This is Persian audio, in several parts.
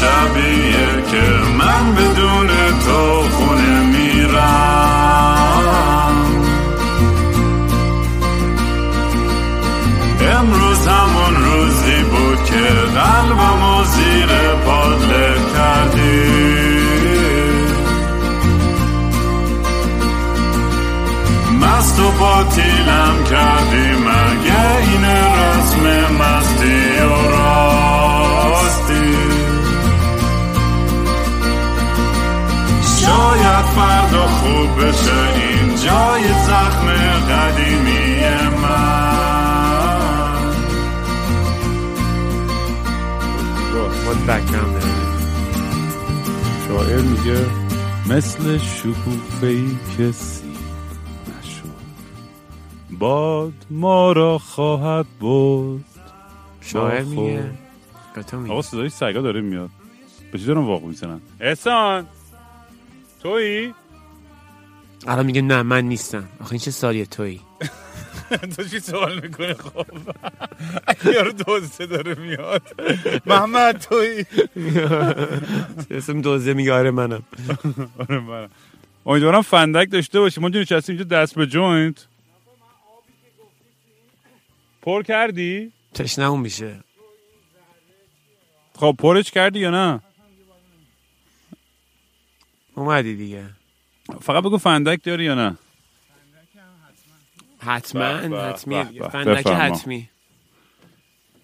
شبیه که من بدون میگه مثل شکوفه ای که سیر نشد. باد ما را خواهد بود شاعر. میگه. به تو میگه. آقا صدای سگا داره میاد. به چی دارم واقع می‌زنن؟ احسان! تویی؟ الان میگه نه من نیستم. آخه این چه سالیه تویی؟ تو چی سوال می‌کنه خب. یارو دوزه داره میاد. محمد تویی اسم دوزه میگه آره منم. آره منم. امیدوارم فندک داشته باشی. ما نشستی اینجا دست به جوینت. پر کردی؟ تشنمون میشه. خب پرش کردی یا نه؟ اومدی دیگه. فقط بگو فندک داری یا نه؟ حتما حتمی. به. فندک. حتمی.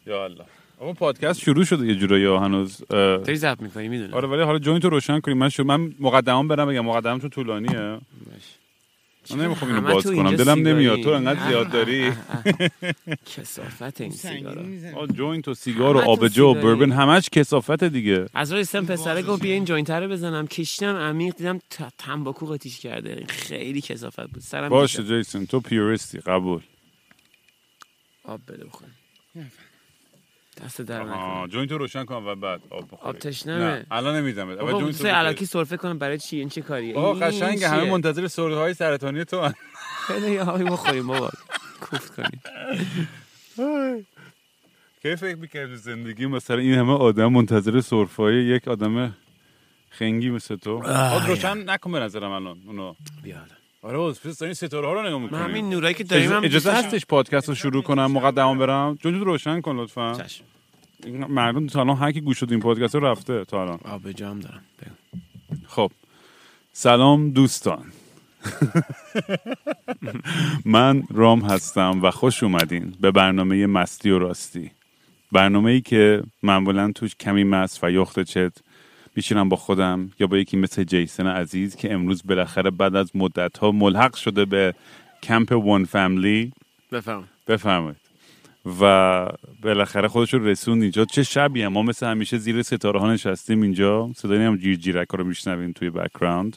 یا الله. اما پادکست شروع شده یه جورایی ها هنوز داری ضبط می‌کنی می‌دونم. آره ولی حالا جوینت رو روشن کنیم. من شو من مقدمام برم بگم. مقدمم تو طولانیه من نمی‌خوام اینو باز کنم. دلم. نمیاد. تو انقدر زیاد داری؟ کثافت این سیگارا. آه، جوینت و سیگار و آبجو و. بربن همش کثافت دیگه. از راه استم پسره گفت بیا این جوینت رو بزنم. کشیدم عمیق دیدم تنباکو قاطیش کرده. خیلی کثافت بود. سرم باشه جیسون تو purist ی قبول. آب بده بخورم. دست در جوینت رو روشن کن و بعد. آب بخوری. آب تشنمه. نه الان نمیدم اول جوینت علکی. سرفه کنم برای چی؟ این چه کاریه؟ این قشنگ همه؟ منتظر سرده های سرطانی تو. خیلی آبی بخوریم بابا. کوفت کنیم. کی فکر می‌کردی زندگی مثلا این همه آدم منتظر سرفای یک آدم خنگی مثل تو؟ روشن نکن به نظرم الان اونو. بیاد آره باز پس داری ستاره ها رو نگاه من می‌کنی همین نورایی که داریم هم اجازه هستش پادکست رو شروع کنم مقدمه برم؟ جون رو روشن کن لطفا. چشم. این مردم تا الان هر کی گوش شد این پادکست رو رفته تا الان. آب جام دارم. خب. سلام دوستان. من رام هستم و خوش اومدین به برنامه مستی و راستی. برنامه ای که معمولا توش کمی مست و یخت چت میشینم با خودم یا با یکی مثل جیسن عزیز که امروز بالاخره بعد از مدت ها ملحق شده به کمپ ون فامیلی بفهم بفرمایید. و بالاخره خودش رو رسوند اینجا. چه شبیه؟ ما مثل همیشه زیر ستاره ها نشستیم اینجا. صدای هم جیر جیرک رو میشنویم توی بکراند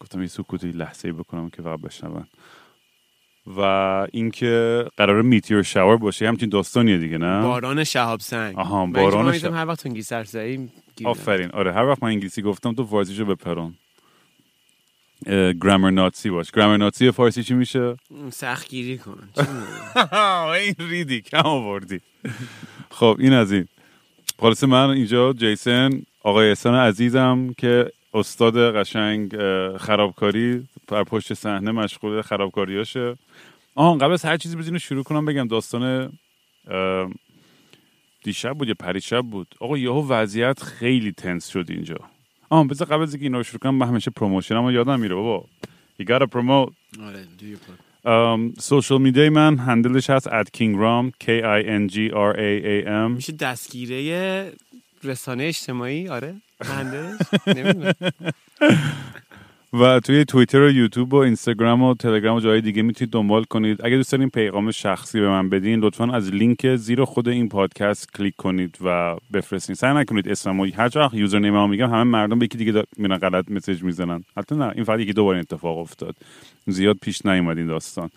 گفتم یه سکوتی لحظه ای بکنم که فقط بشنون. و اینکه قرار میتیر شاور باشه. همچین داستانیه دیگه نه؟ باران شهاب سنگ. آها، باران شهاب. هر وقت انگلیسی سرسایی آفرین. آره هر وقت من انگلیسی گفتم تو فارسیشو بپرون. گرامر ناتسی باش. گرامر ناتسی فارسی چی میشه. سخت گیری کن؟ این ریدی کم آوردی. خب این از این. خلاصه من اینجا جیسن آقای احسان عزیزم که استاد قشنگ خرابکاری بر پشت صحنه مشغول خرابکاریاشه. آن قبل از هر چیزی بزینو شروع کنم بگم داستان دیشب بود یا پریشب بود. آقا یهو وضعیت خیلی تنس شد اینجا. آه بذار قبل از اینکه اینا رو شروع کنم من همیشه promotion م یادم میره بابا. You gotta promote. do your part. social media ی من handle ش هست at kingram k i n g r a a m. میشه دستگیره رسانه اجتماعی؟ آره. و توی توییتر و یوتیوب و اینستاگرام و تلگرام و جای دیگه می‌تونید دنبال کنید. اگه دوست دارین پیغام شخصی به من بدین لطفا از لینک زیر خود این پادکست کلیک کنید و بفرستین. سعی نکنید اسممو هر وقت username میگم همه مردم به یکی دیگه میرن غلط message می‌زنن. حتی نه این فقط یکی دو بار این اتفاق افتاد. زیاد پیش نیومد این داستان.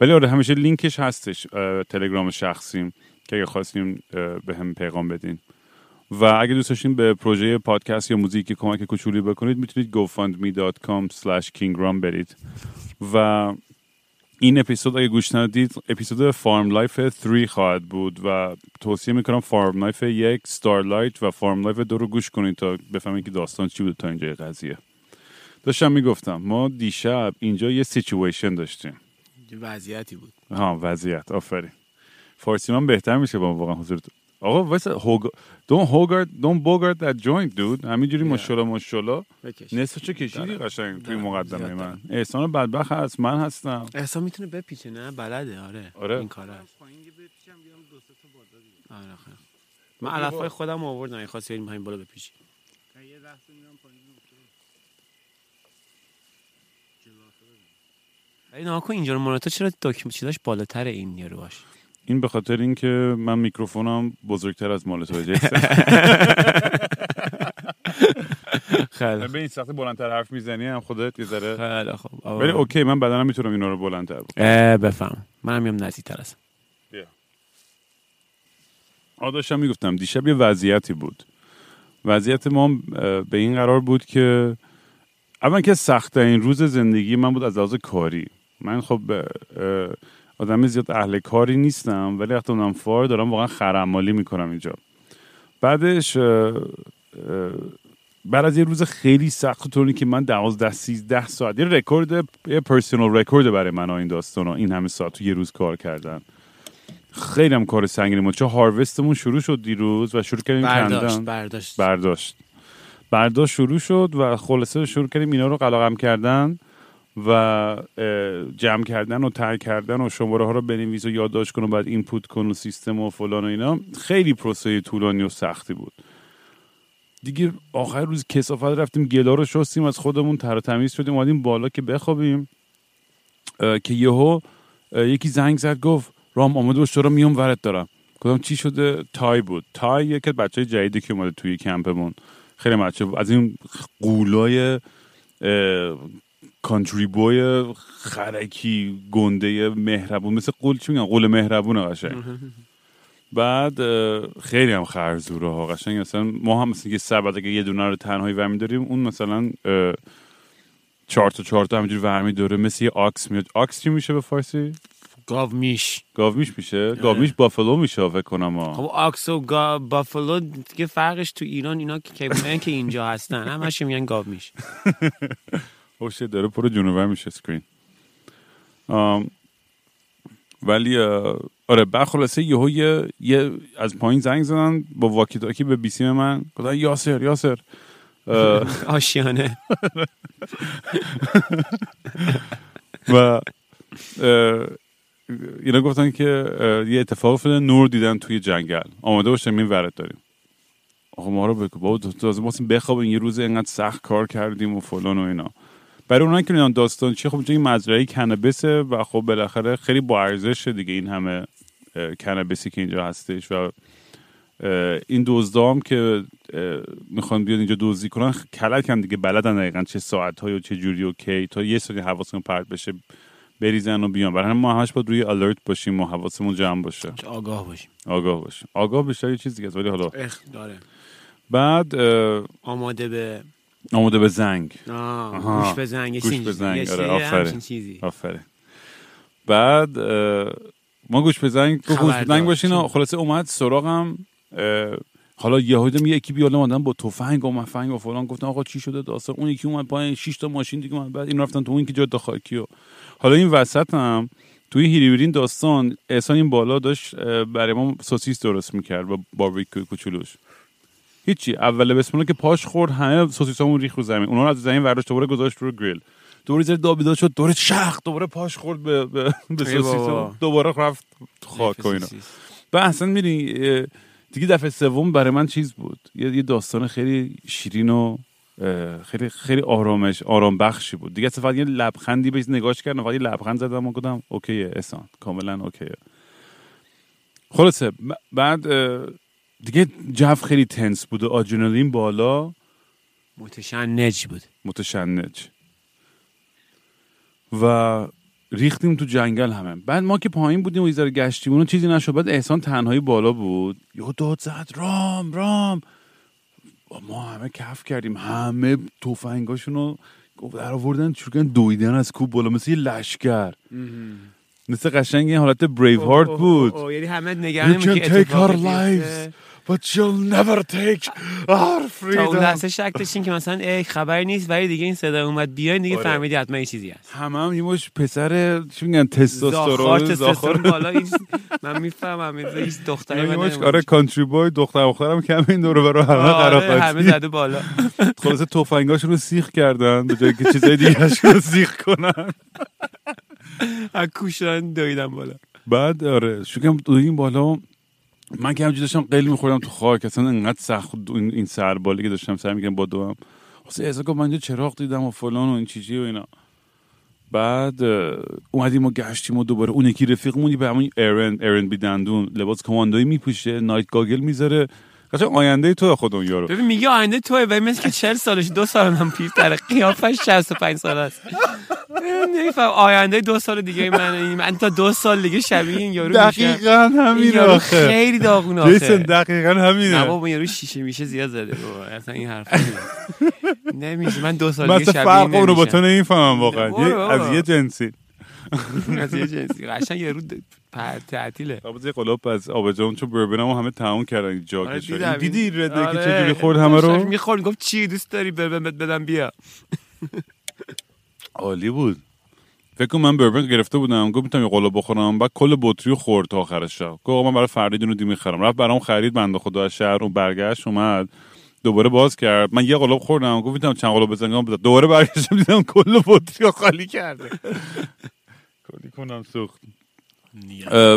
ولی آره همیشه لینکش هستش تلگرام شخصیم که اگه خواستیم به هم پیغام بدین. و اگه دوست داشتین به پروژه پادکست یا موزیک کمک کوچولی بکنید می‌تونید gofundme.com kingram برید. و این اپیزود اگه گوش ندید اپیزود Farm Life 3 خواهد بود و توصیه می‌کنم Farm Life یک starlight و Farm Life دو رو گوش کنید تا بفهمید که داستان چی بود تا اینجا قضیه. داشتم می‌گفتم ما دیشب اینجا یه سیچویشن داشتیم. وضعیتی بود. ها وضعیت آفرین. فارسی من بهتر میشه با واقعا حضور تو. آقا واسه هوگ دون هوگارد دون بوگارد that joint dude. همینجوری ماشاءالله بکش. نصفشو کشیدی؟ دارم. قشنگ توی دارم. مقدمه زیاد من. احسان بدبخت هست من هستم. احسان می‌تونه بپیچه نه؟ بلده آره. آره. این کار هست آره خیلی. من علفای خودم آوردم اگه خواستی بریم همین بالا بپیچی این ناکن اینجا رو مانیتور چرا دکمه چیزاش بالاتر این یارو باش این به خاطر اینکه من میکروفونم بزرگتر از مال تو خیلی به این سختی بلندتر حرف می‌زنی هم خودت یه ذره. خیلی خوب. ولی اوکی من بدنم می‌تونم اینا رو بلندتر بکنم. بفهم. منم میام نزدیکتر هستم. آه داشتم می‌گفتم دیشب یه وضعیتی بود. وضعیت ما به این قرار بود که اول که سخت‌ترین روز زندگی من بود از لحاظ کاری. من خب آدم زیاد اهل کاری نیستم ولی وقتی اونم farm دارم واقعا خرحمالی می‌کنم اینجا. بعدش بعد از یه روز خیلی سخت طوری که من 12 13 ساعت یه رکورد یه personal record برای من این داستان این همه ساعت تو یه روز کار کردن. خیلی هم کار سنگینی بود. چون harvest مون شروع شد دیروز و شروع کردیم برداشت کندن. برداشت. برداشت. برداشت شروع شد و خلاصه شروع کردیم اینا رو قلاقم کردن. و جمع کردن و تر کردن و شماره ها رو بنویس و یادداشت کن و بعد اینپوت کن و سیستم و فلان و اینا. خیلی پروسه طولانی و سختی بود. دیگه آخر روز کسافت رفتیم گلا رو شستیم از خودمون تر تمیز شدیم اومدیم بالا که بخوابیم. که یهو یکی زنگ زد گفت رام آماده باش رو میام؟ ورت دارم. گفتم چی شده؟ تای بود. تای یکی بچه جدیدی که اومده توی کمپمون. خیلی بچه. از این قولای کانتری بوی خرکی گنده مهربون مثل قول چی میگن؟ قول مهربون قشنگ. بعد خیلی هم خرزوره ها قشنگ. مثلا ما هم مثل که سبت اگه یه دونه رو تنهایی ورمی داریم اون مثلا اه، چهار تا چهار تا همینجوری ورمی داره. مثل یه آکس میاد. آکس چی میشه به فارسی؟ گاو میش گاومیش میشه؟ گاومیش بافلو میشه فکر کنم ها. خب آکس و گا... بافالو دیگه فرقش تو ایران اینا که که اینجا هستن. همش میگن گاو میش اوشه داره پر جنوبر میشه سکرین. آم، ولی آره بعد خلاصه یهو یه, یه از پایین زنگ زدن با واکی تاکی به بیسیم من. گفتن یاسر یاسر. آشیانه. و اینا گفتن که یه اتفاق افتاده نور دیدن توی جنگل. آماده باشیم این ورد داریم. آقا ما رو بگو. بابا تازه ما بخوابیم یه روز اینقدر سخت کار کردیم و فلان و اینا. برای اونایی که می‌دونن داستان چیه خب اینجا این مزرعه کنبسه و خب بالاخره خیلی با ارزشه دیگه این همه کنبسی که اینجا هستش و این دزدام که می‌خوان بیاد اینجا دزدی کنن خ- کلکن دیگه بلدن دقیقا چه ساعت و چه جوری و کی تا یه سری حواسمون پرت بشه بریزن و بیان. برای ما همش باید روی الرت باشیم و حواسمون جمع باشه. آگاه باشیم. آگاه باشیم. آگاه بیشتر یه چیز دیگه ولی حالا اخ داره. بعد آماده به آماده به زنگ. آه،. گوش به زنگ گوش به زنگ، آره، آفرین. آفرین. بعد ما گوش به زنگ گوش به. زنگ باشین خلاصه اومد سراغم. حالا یهو دیدم یه یکی بیاد اومدن با تفنگ و مفنگ و فلان گفتن آقا چی شده؟ داستان. اون یکی اومد پایین 6 تا ماشین دیگه اومد. بعد این رفتن تو اون که جا خاکی و حالا این وسط هم توی هیریورین داستان احسان این بالا داشت برای ما سوسیس درست می‌کرد با باربیکیو کوچولوش. هیچی. اول بسم الله که پاش خورد همه سوسیسامون ریخ رو زمین. اونا رو از زمین برداشت دوباره گذاشت رو گریل. دوباره زیر دابیداد شد دوباره شخ دوباره پاش خورد به به, به سوسیس دوباره رفت خاک و اینا. و اصلا میری دیگه دفعه سوم برای من چیز بود. یه, داستان خیلی شیرین و خیلی خیلی آرامش آرام بخشی بود. دیگه اصلا فقط یه لبخندی بهش نگاش کردم فقط یه لبخند زدم و گفتم اوکیه احسان. کاملا اوکیه. خلاصه بعد دیگه جو خیلی تنس بود و آدرنالین بالا. متشنج بود. متشنج. و ریختیم تو جنگل همه. بعد ما که پایین بودیم و یه ذره گشتیم اونو چیزی نشد. بعد احسان تنهایی بالا بود. یهو داد زد رام رام. و ما همه کف کردیم. همه تفنگاشون رو در آوردن شروع کردن دویدن از کوه بالا مثل یه لشکر. مثل قشنگ یه حالت بریو هارت بود. اوه، اوه، یعنی همه You نگران can که but you'll never take our تا اون freedom. لحظه شک داشتین که مثلا ای خبری نیست ولی دیگه این صدا اومد بیاین دیگه آره. فهمیدی حتما یه چیزی هست. همه هم یه مش پسر چی میگن تستوسترون زاخار بالا این من می‌فهمم این دختری من مش. آره کانتری بوی دختر دخترم کم این دور برو همه آره، همه زده بالا. خلاصه تفنگاشون رو سیخ کردن به جایی که چیزای دیگه رو سیخ کنن. از کوشان دویدم بالا. بعد آره شکم دویدیم بالا من که همجوری داشتم قیل میخوردم تو خاک اصلا انقدر سخت این, سربالی که داشتم سعی می‌کنم با دوام. واسه احساس من اینجا چراغ دیدم و فلان و این چیزی و اینا. بعد اومدیم و گشتیم و دوباره اون یکی رفیقمونی به همون ارن ارن بی دندون لباس کماندویی میپوشه نایت گاگل می‌ذاره. قشنگ آینده تو خود اون یارو. ببین میگه آینده توه ولی مثل که 40 سالش دو سال هم پیرتره قیافش 65 سال است. نمیفهم. آینده دو سال دیگه من من تا دو سال دیگه شبیه این یارو دقیقا همین آخه. خیلی داغون جیسون آخه دقیقا نه همینه بابا یارو شیشه میشه زیاد زده. بابا اصلا این حرف. نمیشه. من دو سال دیگه شبیه فرق این اونو با تو. نمی‌فهمم واقعا. از یه جنسی. از یه جنسی. قشنگ یارو تعطیله. یه قلاب از آبجان چون بربنمو همه تموم کردن آره، جاکش دیدم. دیدی رده که آره. چجوری خورد همه رو؟ می‌خورد گفت چی دوست داری؟ بربن بدم بیا. عالی بود. فکر کنم من بربن گرفته بودم. گفت می‌تونم یه قلاب بخورم. بعد کل بطری خورد تا آخر شب. گفت آقا من برای فرید اینو دی می‌خرم. رفت برام خرید بنده خدا. از شهر اون برگشت اومد. دوباره باز کرد. من یه قلاب خوردم. گفت می‌تونم چند قلاب بزنم. بزن دوباره برگشتم دیدم کل بطری خالی کرده. کلی کنم سوخت.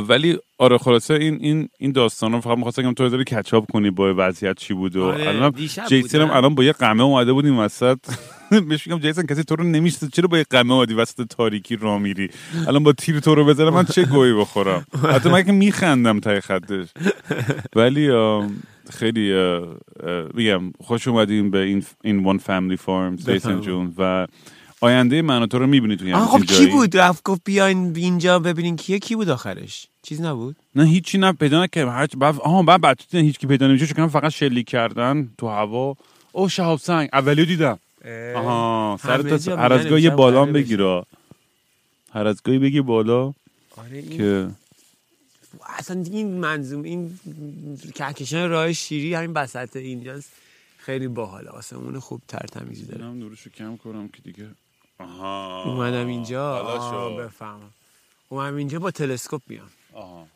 ولی آره خلاصه این این این داستان رو فقط می‌خواستم بگم تو داری کچاپ کنی با وضعیت چی بود و آره، الان نه؟ الان با یه قمه اومده بودیم وسط. بهش میگم جیسون کسی تو رو نمیشته چرا با یه قمه اومدی وسط تاریکی را میری؟ الان با تیر تو رو بزنه من چه گویی بخورم؟ حتی من که میخندم تای خطش. ولی خیلی میگم خوش اومدیم به این این وان فامیلی فارم بفرما. جون و آینده من و تو رو می‌بینی توی همچین خب کی. بود؟ رفت گفت بیاین اینجا ببینین کیه کی بود آخرش؟ چیز نبود؟ نه هیچی نه پیدا نکردم. هر بعد آها بعد بچه هیچ کی پیدا نمیشه چون فقط شلیک کردن تو هوا. او شهاب سنگ اولیو دیدم. آها سر تا هر یه بالام بگیرا. هر از گاهی بگی بالا. آره این که اصلا این منظوم این کهکشان راه شیری همین بسط اینجاست. خیلی باحاله. آسمون خوب تر تمیزی داره. هم نورشو کم کنم که دیگه. آها. اومدم اینجا. حالا آه، شد. بفهمم. اومدم اینجا با تلسکوپ میام آها.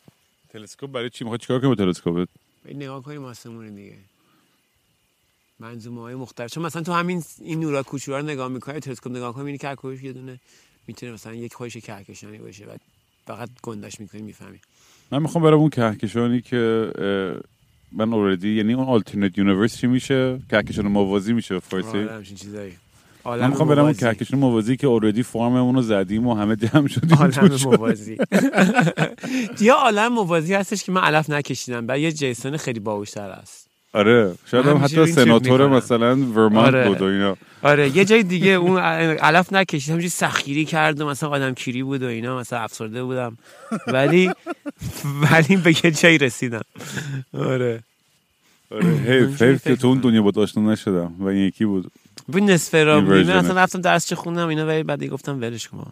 تلسکوپ برای چی؟ می‌خواد چیکار کنی با تلسکوپت؟ برید نگاه کنیم آسمون دیگه. منظومه های مختلف. چون مثلا تو همین این نورا کوچولو رو نگاه می‌کنی تلسکوپ نگاه کنی می‌بینی که هر یه دونه می‌تونه مثلا یک خودش کهکشانی باشه و فقط گندش می‌کنی می‌فهمی. من می‌خوام برم اون کهکشانی که من already یعنی اون alternate universe چی میشه؟ کهکشان موازی میشه فارسی؟ آره همچین چیزایی. من می‌خوام برم اون. کهکشان موازی که already farm مون رو زدیم و همه جمع شدیم عالم. موازی. یه عالم موازی هستش که من علف نکشیدم و یه جیسون خیلی باهوشتر است آره شاید هم حتی سناتور. مثلا ورمانت آره. بود و اینا. آره یه جای دیگه اون علف نکشید همینجوری سخیری کرد و مثلا آدم کیری بود و اینا مثلا افسرده بودم. ولی ولی به یه جایی رسیدم. آره. آره حیف حیف که تو اون دنیا با آشنا نشدم. و این یکی بود. ببین نصف را ورژنه. اصلا رفتم درس چه خوندم اینا ولی بعد دیگه گفتم ولش کن.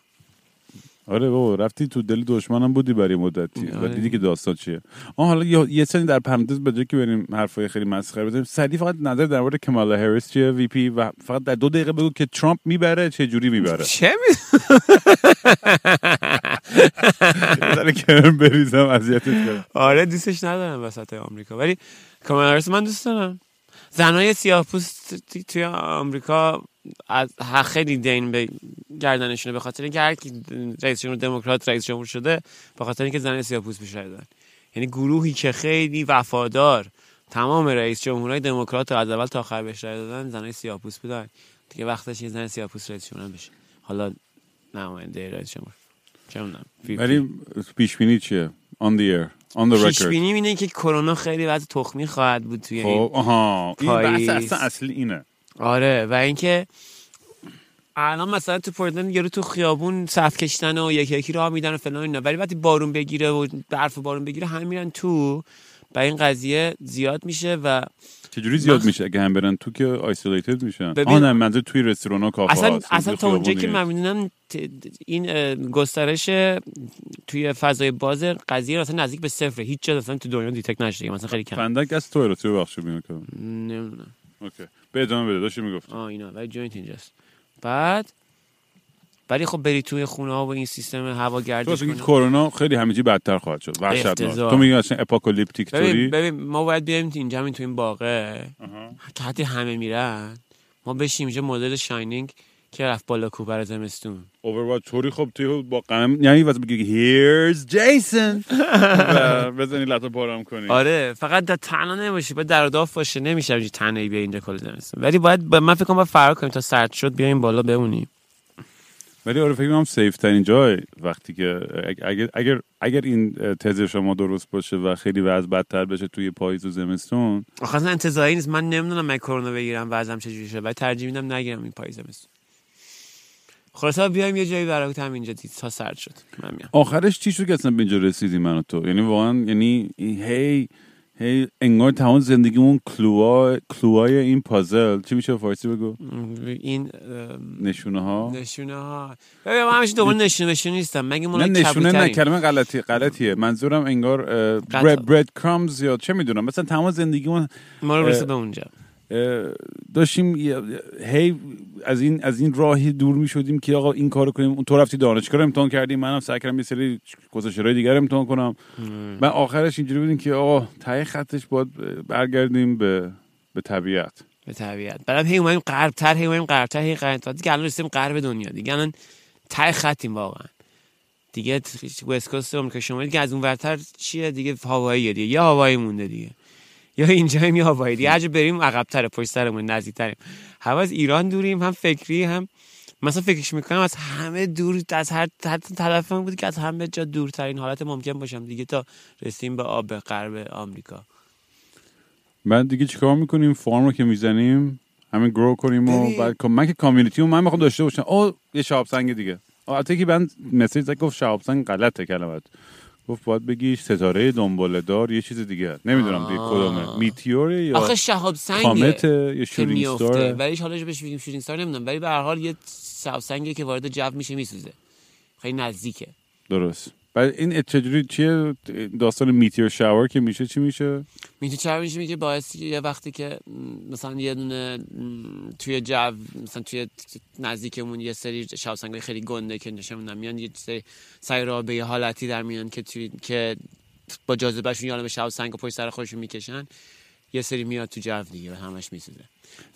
آره بابا رفتی تو دل دشمنم بودی برای مدتی و آره. دیدی که داستان چیه. آه حالا یه, سنی در پرانتز به که بریم حرفای خیلی مسخره بزنیم سریع فقط نظر در مورد کمالا هریس چیه وی پی و فقط در دو دقیقه بگو که ترامپ می‌بره چه جوری می‌بره. چه می در کرم بریزم اذیتت کنم. آره دوستش ندارم وسط آمریکا. ولی کاملا هریس من دوست دارم. زنای سیاه پوست توی آمریکا از خیلی دین به گردنشونه به خاطر اینکه هر کی رئیس جمهور دموکرات رئیس جمهور شده به خاطر اینکه پوست بیشتر دادن یعنی گروهی که خیلی وفادار تمام رئیس جمهورهای دموکرات از اول تا آخر بهش رای دادن زنای سیاه پوست بودن. دیگه وقتش یه زن سیاه پوست رئیس جمهور بشه حالا نماینده رئیس جمهور. چه. ولی پیش بینی چیه؟ On the air. On the پیش record. بینی اینه که کرونا خیلی وضع تخمی خواهد بود توی این خب آها. این بحث. اصلا اصلی اینه. آره و اینکه الان مثلا تو پورتلند یارو تو خیابون صف کشیدن و یکی یکی راه میدن و فلان اینا. ولی وقتی بارون بگیره و برف بارون بگیره همه میرن تو و این قضیه زیاد میشه و چجوری زیاد من- میشه؟ اگه هم برن تو که isolated میشن. ببین- آه نه منظور توی رستوران ها کافه اصلا. اصلا توی تا اونجایی که من می‌دونم این گسترش توی فضای باز قضیه اصلا نزدیک به صفره. هیچ جا اصلا تو دنیا detect نشده مثلا خیلی کم. فندک از تو رو تو بخش بیان کنم نمی‌دونم. okay. به ادامه بده. داشتی می‌گفت آه اینا ولی جوینت اینجاست. بعد ولی خب بری توی خونه ها و این سیستم هوا تو گردش کنی. کرونا خیلی همه چی بدتر خواهد شد. وحشتناک. تو میگی اصلا apocalyptic طوری؟ ببین ما باید بیایم اینجا همین تو این باغه. که حتی همه میرن. ما بشیم اینجا مدل شاینینگ. که رفت بالا کوبر زمستون؟ اوورواچ توری خب توی با قم یعنی واسه بگی here's جیسون بزنی لطا پارم کنی. آره فقط در تنها نباشی باید در داف باشه. نمیشه اینجا تنهایی بیا اینجا کل زمستون. ولی باید با من فکر کنم باید فرار کنیم تا سرد شد بیایم بالا بمونیم. ولی آره فکر کنم سیف ترین جای وقتی که اگر اگر اگر این تز شما درست باشه و خیلی وضع بدتر بشه توی پاییز و زمستون. آخه اصلا انتظاری نیست. من نمی‌دونم من کرونا بگیرم وضعم چجوری شه ولی ترجیح میدم نگیرم این پاییز زمستون. خلاصا بیایم یه جایی برای هم اینجا دید تا سرد شد. من میام. آخرش چی شد که اصلا به اینجا رسیدی من و تو؟ یعنی واقعا یعنی هی هی انگار تمام زندگیمون کلوهای کلوهای این پازل چی میشه فارسی بگو؟ این نشونه ها نشونه ها ببین من همیشه دوباره نشونه نشونه نیستم. مگه ما نه نشونه نه؟ کلمه غلطی غلطیه. منظورم انگار. برد برد کرامز یا چه می‌دونم. مثلا تمام زندگیمون ما رو اه، به اونجا. داشتیم یه- هی از این از این راهی دور می شدیم که آقا این کارو کنیم. اون تو رفتی دانشگاه امتحان کردیم منم سعی کردم یه سری گزارش‌های دیگر امتحان کنم. من آخرش اینجوری بودیم که آقا ته خطش باید برگردیم به به طبیعت. به طبیعت. بعدم هی اومدیم غربتر هی اومدیم غربتر هی غربتر. دیگه الان رسیدیم غرب دنیا. دیگه الان ته خطیم واقعا. دیگه وست کوست آمریکا شمالی دیگه از اون ورتر چیه؟ دیگه هواییه دیگه. یا هوایی مونده دیگه. یا اینجا یا هوایی دیگه هر جا بریم عقب‌تر پشت سرمون نزدیک‌تریم. هم از ایران دوریم هم فکری هم مثلا فکرش می‌کنم از همه دور از هر طرفم بود که از همه جا دورترین حالت ممکن باشم دیگه تا رسیم به آب غرب آمریکا. بعد دیگه چیکار می‌کنیم؟ فرم رو که می‌زنیم همین گرو کنیم و. بعد من که کامیونیتی رو من می‌خوام داشته باشم. او یه شهاب سنگ دیگه. البته که من مسیج زد گفت شهاب سنگ غلطه کلمت گفت باید بگی ستاره دنباله دار یه چیز دیگه نمی‌دونم دیگه. کدومه میتیوره یا آخه شهاب سنگه کامت یا میفته ستاره ولی حالا بهش بگیم شورینگ ستار نمی‌دونم. ولی به هر حال یه شهاب سنگه که وارد جو میشه میسوزه. خیلی نزدیکه. درست. بعد این چجوری چیه؟ داستان میتیور شاور که میشه چی میشه؟ می‌تونه چرا میشه میگه باعث یه وقتی که مثلا یه دونه توی جو مثلا توی نزدیکمون یه سری شهاب سنگای خیلی گنده که نشون میان یه سری سری را به یه حالتی در میان که توی که با جاذبهشون یعنی به شهاب سنگ و پشت سر خودشون می‌کشن یه سری میاد تو جو دیگه و همش میسوزه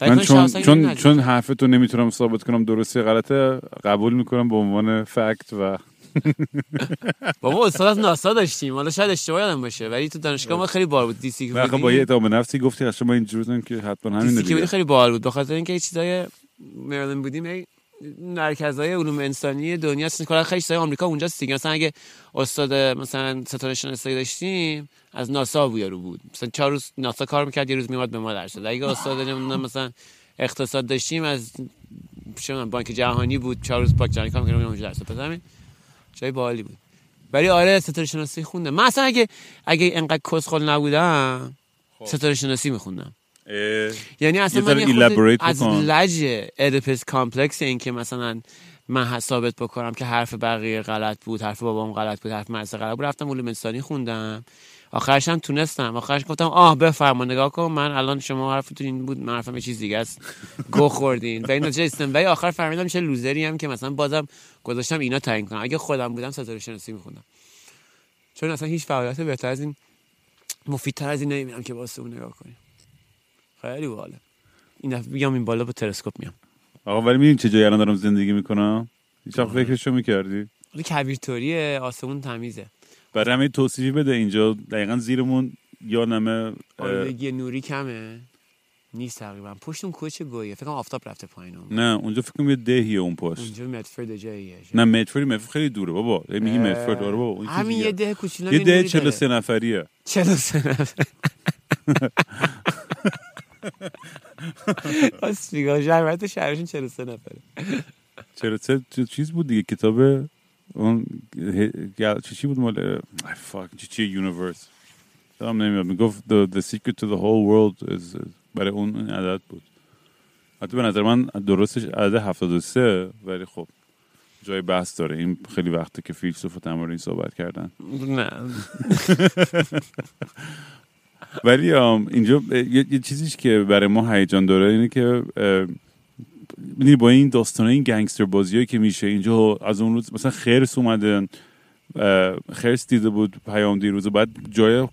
من چون چون. چون حرفتو نمی‌تونم ثابت کنم درسته غلطه قبول می‌کنم به عنوان فکت و بابا استاد از ناسا داشتیم. حالا شاید اشتباه یادم باشه. ولی تو دانشگاه ما خیلی بار بود. دیسی که نه، خب با یه به نفسی گفتی اصلا ما اینجوری که حتما همین دیگه. خیلی باحال بود. به خاطر اینکه یه چیزای مریلند بودیم مرکزهای علوم انسانی دنیا هستن. کلا خیلی چیزای آمریکا اونجاست دیگه. مثلا اگه استاد مثلا ستاره شناسی داشتیم از ناسا بیارو بود. مثلا چهار روز ناسا کار می‌کرد یه روز میومد به ما درس داد. اگه استاد مثلا اقتصاد داشتیم از چه بانک جهانی بود. چهار روز بانک جهانی کار می‌کردم اونجا درس داد. جای باحالی بود. ولی آره ستاره شناسی خوندم. من اصلا اگه اگه انقدر کسخل نبودم ستاره شناسی میخوندم. یعنی اصلا من از. لج Oedipus complex این که مثلا من ثابت بکنم که حرف بقیه غلط بود حرف بابام غلط بود حرف مدرسه غلط بود رفتم علوم انسانی خوندم. آخرش هم تونستم. آخرش گفتم آه بفرما نگاه کن من الان شما حرفتون این بود من حرفم یه چیز دیگه است. گو خوردین. و این نتیجه استم ولی آخر فهمیدم چه loser ی هم که مثلا بازم گذاشتم اینا تعیین کنم. اگه خودم بودم ستاره شناسی میخوندم. چون اصلا هیچ فعالیت بهتر از این مفیدتر از این نمی‌بینم که واسه اون نگاه کنیم. خیلی باحاله. این دفعه بیام این بالا با تلسکوپ میام. آقا ولی می‌دونی چه جایی الان دارم زندگی می‌کنم؟ هیچ وقت فکرشو می‌کردی؟ ولی کویرتوریه آسمون تمیزه. برای همه توصیفی بده اینجا. دقیقا زیرمون یا نمه آلودگی نوری کمه؟ نیست تقریبا. پشت اون کوچه گویه. فکر کنم آفتاب رفته پایین اون نه اونجا فکر کنم یه دهیه اون پشت. اونجا مدفرد جاییه. نه مدفورد مدفورد خیلی دوره بابا. میگی مدفورد آره بابا همین یه. ده کوچولو یه ده 43 نفریه. 43 نفر. آسفیگا شهرت شهرشون 43 نفره. 43 چه- چیز بود دیگه کتاب اون چی چی بود مال fuck چی چی universe هم نمیاد. می‌گفت the, the secret to the whole world is برای اون عدد بود. حتی به نظر من درستش عدد 73 ولی خب جای بحث داره. این خیلی وقته که فیلسوف مورد این صحبت کردن. نه. ولی اینجا یه, چیزیش که برای ما هیجان داره اینه که می‌دونی با این داستان این گنگستر بازیایی که میشه اینجا از اون روز مثلا خرس اومدن اه، خرس دیده بود پیام دیروز و بعد جای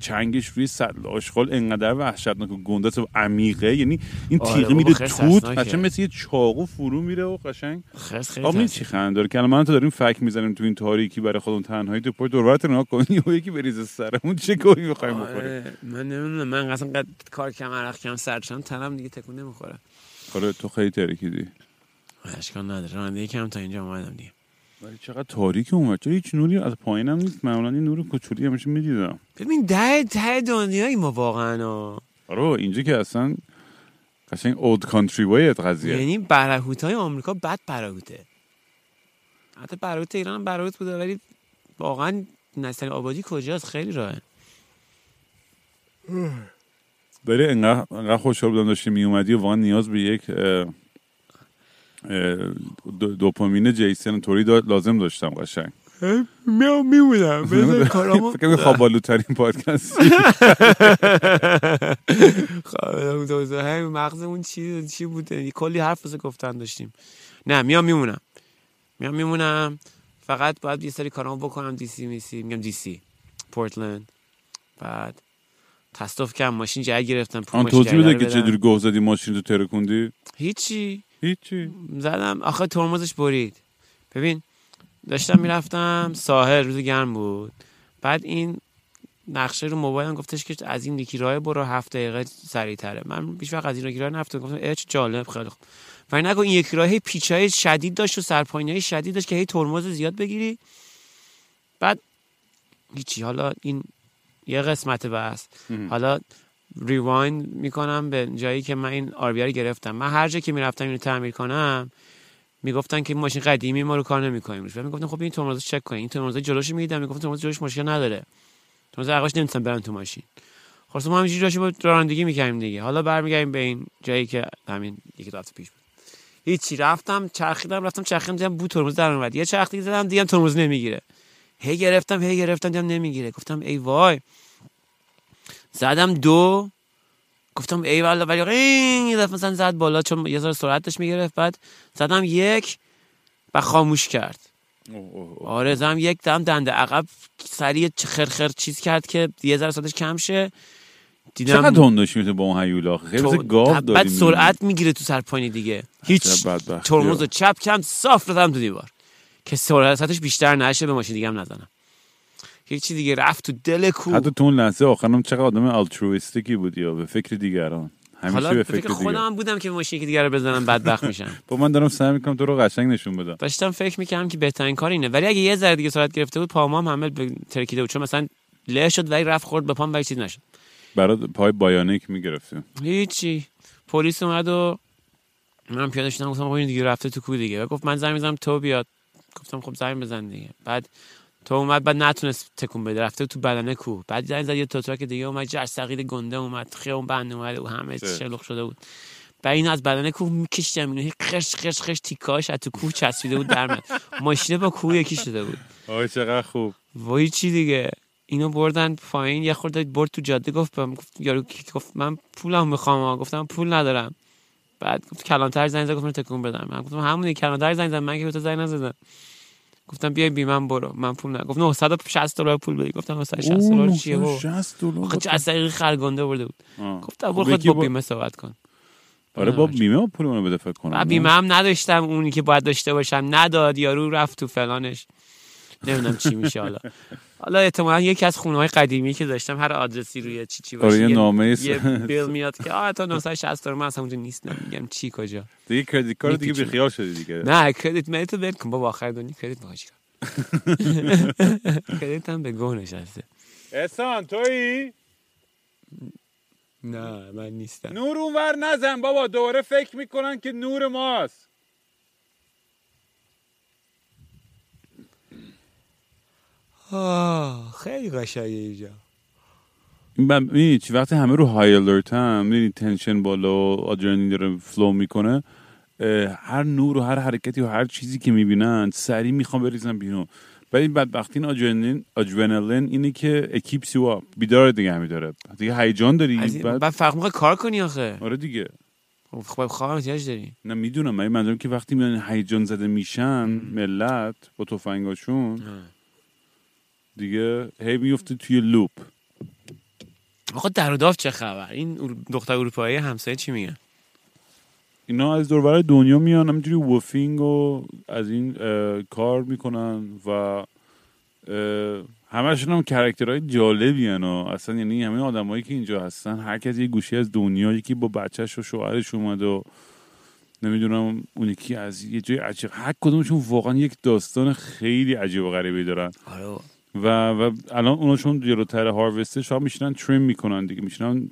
چنگش روی سطل آشغال انقدر وحشتناک گنده است و عمیقه. یعنی این آره تیغه میره توت. قشنگ مثل یه چاقو فرو میره و قشنگ. خرس خیلی آب این. چی خنده داره که الان تو داریم فک می‌زنیم تو این تاریکی برای خودمون تنهایی تو پشت دوربرت نگاه کنی و یکی بریزه سرمون. چه گویی بخوایم بخوریم؟ آره، من نمی‌دونم من اصلا قد کار کم عرق کم سرچم تنم دیگه تکون نمی‌خوره. آره تو خیلی ترکیدی اشکال نداره. راننده کم تا اینجا اومدم دیگه. ولی چقدر تاریک اومد. چرا هیچ نوری از پایینم نیست؟ معمولا این نور کوچولی همیشه می‌دیدم. ببین ده ته دنیایی ما واقعا. آره اینجا که اصلا قشنگ اولد کانتری وی قضیه. یعنی برهوت های آمریکا بد برهوته. حتی برهوت ایران هم برهوت بوده ولی واقعا نسل آبادی کجاست؟ خیلی راهه ولی انقدر, انقدر خوشحال بودم داشتی می اومدی و واقعا نیاز به یک دوپامین جیسن توری دا- لازم داشتم قشنگ. میام میمونم بذار کارامو فکر کنم خوابالوترین پادکست. خب، همین مغزمون چی چی بوده؟ کلی حرف واسه گفتن داشتیم. نه میام میمونم. میام میمونم. فقط باید یه سری کارامو بکنم. دی سی میسی میگم دی سی پورتلند بعد تصادف کردم ماشین جای گرفتم پول توضیح بده که. چجوری گوه زدی ماشین تو ترکوندی هیچی. هیچی. زدم. آخه ترمزش برید. ببین داشتم می‌رفتم ساحل روز گرم بود. بعد این نقشه رو موبایلم گفتش که از این یکی راه برو هفت دقیقه سریعتره. من بیش وقت از این یکی راه نرفتم. گفتم اه چه جالب خیلی خوب. ولی نگو این یکی راه پیچای شدید داشت و سرپاینی شدید داشت که هی ترمز زیاد بگیری. بعد هیچی. حالا این یه قسمت بس حالا ریوایند می‌کنم به جایی که من این آر رو گرفتم. من هر جا که می‌رفتم اینو تعمیر کنم می‌گفتن که این ماشین قدیمی ما رو کار نمی‌کنیم. روش می‌گفتم خب این ترمز چک کنین. این ترمز جلوش می‌دیدم می‌گفتم ترمز جلوش مشکل نداره. ترمز عقبش نمی‌تونم برن تو ماشین. خلاص ما همینجوری داشتیم با رانندگی می‌کردیم دیگه. حالا برمیگردیم به این جایی که همین یکی دو هفته پیش بود. هیچی. رفتم چرخیدم رفتم چرخیدم دیدم بو ترمز در اومد. یه چرخ دیگه زدم دیدم ترمز نمی‌گیره. هی گرفتم هی گرفتم دیدم نمی‌گیره. گفتم ای وای. زدم دو. گفتم ای والا ولی قین یه دفعه مثلا زد بالا چون یه ذره سرعت داشت می‌گرفت. بعد زدم یک و خاموش کرد. آره زدم یک دم دنده. عقب سریع خرخر چیز کرد که یه ذره سرعتش کم شه. دیدم چقدر داشتی می‌تونه با اون هیولا؟ خیلی تو- گاو بعد سرعت می‌گیره تو سرپاینی دیگه. هیچ ترمز. رو چپ کم صاف دادم تو دیوار. که سرعتش بیشتر نشه به ماشین دیگه هم نزنم. هیچی دیگه رفت تو دل کو حتی تو اون لحظه آخرم چقدر آدم الترویستیکی بودی یا به فکر دیگران. همیشه به فکر خودم هم بودم که ماشین که دیگه رو بزنم بدبخت میشم. با من دارم سعی می‌کنم تو رو قشنگ نشون بدم. داشتم فکر می‌کردم که بهترین کار اینه. ولی اگه یه ذره دیگه سرعت گرفته بود پامام همه به- ترکیده بود. چون مثلا له شد ولی رفت خورد به پام ولی چیز نشد. برات پای بایانیک می‌گرفتیم هیچی. پلیس اومد و من پیاده شدم گفتم این دیگه رفته تو کو دیگه. و گفت من زنگ می‌زنم تو بیاد. گفتم خب زنگ بزن دیگه. بعد تو اومد بعد نتونست تکون بده. رفته تو بدنه کو بعد زنگ زد یه توتراک دیگه اومد. جرثقیل گنده اومد. خیابون بند اومد و همه؟ شلوغ شده بود. بعد این از بدنه کو میکشیدم اینو هی خش خش خش تیکاش از تو کوه چسبیده بود در من ماشینه با کوه یکی شده بود. آی چقدر خوب. وای چی دیگه. اینو بردن پایین. یه خورده برد تو جاده گفت بهم گفت یارو گفت من پولم می‌خوام. گفتم پول ندارم. بعد گفت کلانتر زنگ زد گفت من تکون بدم. من گفتم همون کلانتر زنگ زد. من که به تو زنگ نزدم. گفتم بیای بی من برو. من پول نه گفت 960 دلار پول بدی. گفتم 960 دلار چیه بابا؟ 60 دلار آخه چه از طریق خرگنده برده بود. گفتم خب برو خود با بیمه صحبت کن. آره با بیمه پول اونو بده فکر کنم و بیمه هم نداشتم. اونی که باید داشته باشم. نداد یارو رفت تو فلانش. نمی‌دونم چی میشه حالا. حالا احتمالا یکی از خونه های قدیمی که داشتم هر آدرسی روی چی چی باشه آره یه نامه یه بیل میاد که آه تا 960 دلار من اصلا اونجا نیستم میگم چی کجا؟ دیگه کردیت کارت دیگه میپیچونه. بیخیال شدی دیگه. نه کردیت میل تو ول کن بابا آخر دنیا کردیت چیکار کردیت هم به گوه نشسته. احسان تویی؟ نه من نیستم. نور اونور نزن بابا دوباره فکر می‌کنن که نور ماست. آه خیلی قشنگه اینجا. می‌دونی چی؟ وقتی همه رو های alert هم می‌دونی tension بالا و آدرنالین داره flow می‌کنه هر نور و هر حرکتی و هر چیزی که می‌بینن سریع می‌خوان بریزن بیرون. ولی بدبختی این آدرنالین آدرنالین اینه که it keeps you up بیدار دیگه همی داره. دیگه هیجان داری بعد بعد فرق می‌کنه کار کنی آخه. آره دیگه. خب خب خواب احتیاج داری. نه می‌دونم. من منظورم که وقتی میان هیجان زده میشن ملت با تفنگاشون دیگه هی میفته توی لوپ. آقا در و چه خبر؟ این دختر اروپایی همسایه چی میگن اینا از دوربر دنیا میان همینجوری وفینگ و از این کار می‌کنن و همشون هم کرکترهای جالبی هن و اصلا یعنی همه آدمایی که اینجا هستن هر کس یه گوشی از دنیا یکی با بچهش و شوهرش اومده و نمی‌دونم اون یکی از یه جای عجیب هر کدومشون واقعا یک داستان خیلی عجیب و غریبی دارن. آره و, و الان اونا چون جلوتر هاروسته شما میشنن تریم می‌کنن دیگه. میشنن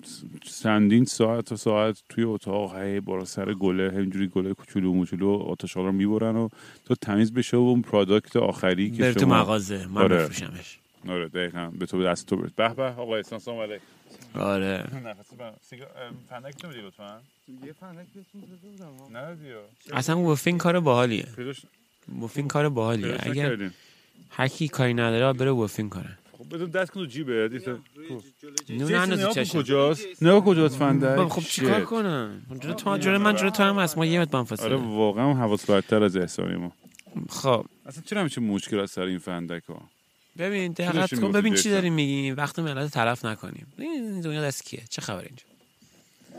چندین ساعت تا ساعت توی اتاق هی بالا سر گله همینجوری گله کوچولو موچولو آتشالا رو می‌برن و تا تمیز بشه و اون پرادکت آخری که تو شما مغازه من آره. بفروشمش. آره دقیقا. به تو دست تو برد به به آقا احسان سلام علیک آره. فندک تو لطفا؟ یه فندک بودم. نه دیو اصلا وفین کار باحالیه. پیداش وفین کار باحالیه. اگر هر کی کاری نداره بره وفین کنه. خب بدون دست کن تو جیبه دیسه روی جلوی جیب. نون جیسون اندازی نگاه کن چشم. کجاست. نگاه کجاست بابا خب چیکار. کنم؟ جلو تو جلو من جلو تو هم هست. ما یه با هم آره واقعا حواس برتر از احسانی ما. خب. اصلا چرا همیشه مشکل از سر این فندک ها ببین دقت کن ببین چی؟ داریم میگیم. وقت ملت تلف نکنیم. این دنیا دست کیه؟ چه خبر اینجا؟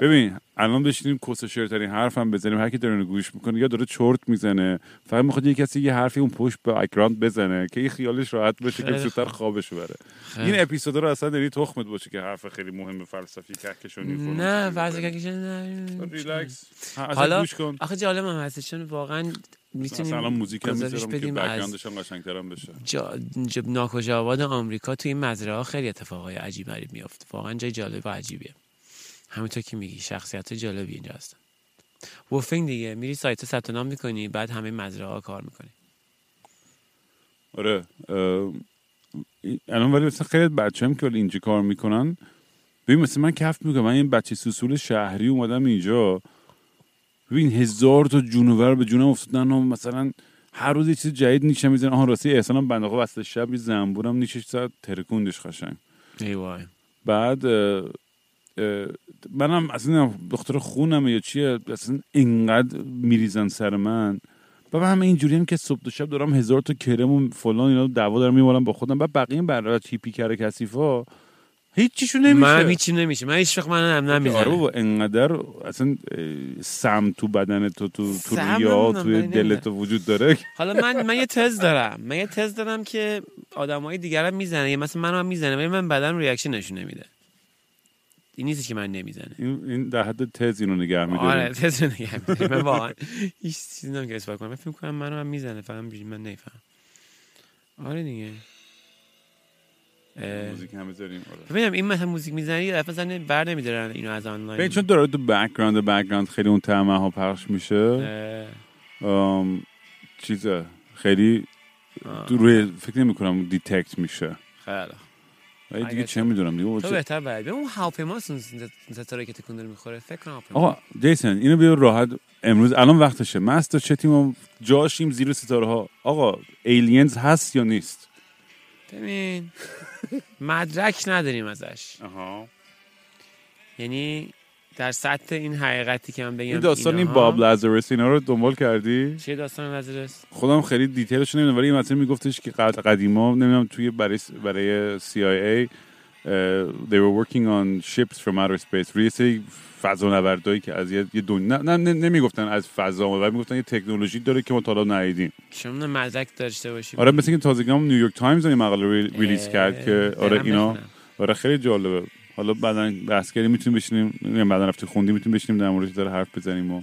ببین الان بشینیم کس شعرترین حرف هم بزنیم هر کی داره گوش می‌کنه یا داره چرت می‌زنه فقط می‌خواد یه کسی یه حرفی اون پشت به اکراند بزنه که این خیالش راحت بشه که زودتر. خوابش بره خیلی این اپیزود رو اصلا داری تخمت باشه که حرف خیلی مهم فلسفی کهکشانی نه چیزی فرض بزنی. کردی که نه. ریلکس حالا گوش کن. آخه جالب هم هست چون واقعا می‌تونیم الان موزیک هم که بدیم از background ش هم قشنگترم بشه. جا... جا... ناکجا آباد آمریکا توی این مزرعه ها خیلی اتفاقای عجیب غریب میافته. واقعا جای جالب و عجیبیه. همونطور که میگی شخصیت جالبی اینجا هستن. WWOOFing دیگه میری سایت ثبت نام می‌کنی بعد همه مزرعه ها کار می‌کنی. آره الان ولی مثلا خیلی بچه هم که اینجا کار می‌کنن. ببین مثلا من کف می‌کنم من این بچه سوسول شهری اومدم اینجا. ببین هزار تا جونور به جونم افتادن و مثلا هر روز یه چیز جدید نیشم می‌زنن. آها راستی احسان هم بنده وسط شب یه زنبورم نیشش زد ترکوندش قشنگ. ای وای. بعد منم اصلا دختر خونم یا چیه اصلا اینقدر میریزن سر من. و همه اینجوری هم که صبح و شب دارم هزار تا کرم و فلان اینا دعوا دارم میمالم با خودم. بعد بقیه این برای هیپی کره کسیفا هیچیشون نمیشه. من هیچی نمیشه. من هیچ وقت من هم آره نمی‌زنم بابا انقدر اصلا سم تو بدن تو تو تو ریا ولی دل. تو وجود داره. حالا من من یه تز دارم. من یه تز دارم که آدمای دیگر هم می‌زنه مثلا منو هم می‌زنه ولی من بدن ریاکشن نشون نمیده. این نیست که من نمی‌زنه. این در حد تز اینو نگه میداره آره تز رو نگه می‌داری. من واقعا هیچ چیزی که اثبات کنم. من فکر کنم منو هم می‌زنه. همینجوری من نمیفهم آره دیگه. موزیک هم بذاریم آره. ببینم این مثلا موزیک می‌زنی یه دفعه مثلا بر نمیدارن اینو از آنلاین. ببین چون داره تو background background خیلی اون تم ها پخش میشه. ام، چیزه. خیلی روی فکر نمی کنم detect میشه. خیلی. ولی دیگه چه می‌دونم دیگه تو بهتر باید اون هواپیماست اون ستاره که تکون می‌خوره فکر کنم آقا جیسن اینو بیا راحت. امروز الان وقتشه. مستر چتیم جاشیم زیر ستاره ها آقا ایلینز هست یا نیست؟ ببین مدرک نداریم ازش. آها. یعنی در سطح این حقیقتی که من بگم این داستان این باب لازرس اینا رو دنبال کردی؟ چیه داستان وزیرست خودم خیلی دیتیلش نمی‌دونم ولی این مثلا میگفتش که قد قدیما نمی‌دونم توی برای برای CIA they were working on ships from outer space. روی سری فضانوردایی که از یه دنیا نه, نه نمی‌گفتن از فضا ولی می‌گفتن یه تکنولوژی داره که ما تا حالا ندیدیم. شما مدرک داشته باشیم آره مثل که تازگی هم نیویورک تایمز این مقاله re- release کرد که آره اینا. آره خیلی جالبه. حالا بعدا بحث کردیم می‌تونیم بشینیم نمی‌دونم بعدا رفتی خوندی می‌تونیم بشینیم در موردش داره حرف بزنیم و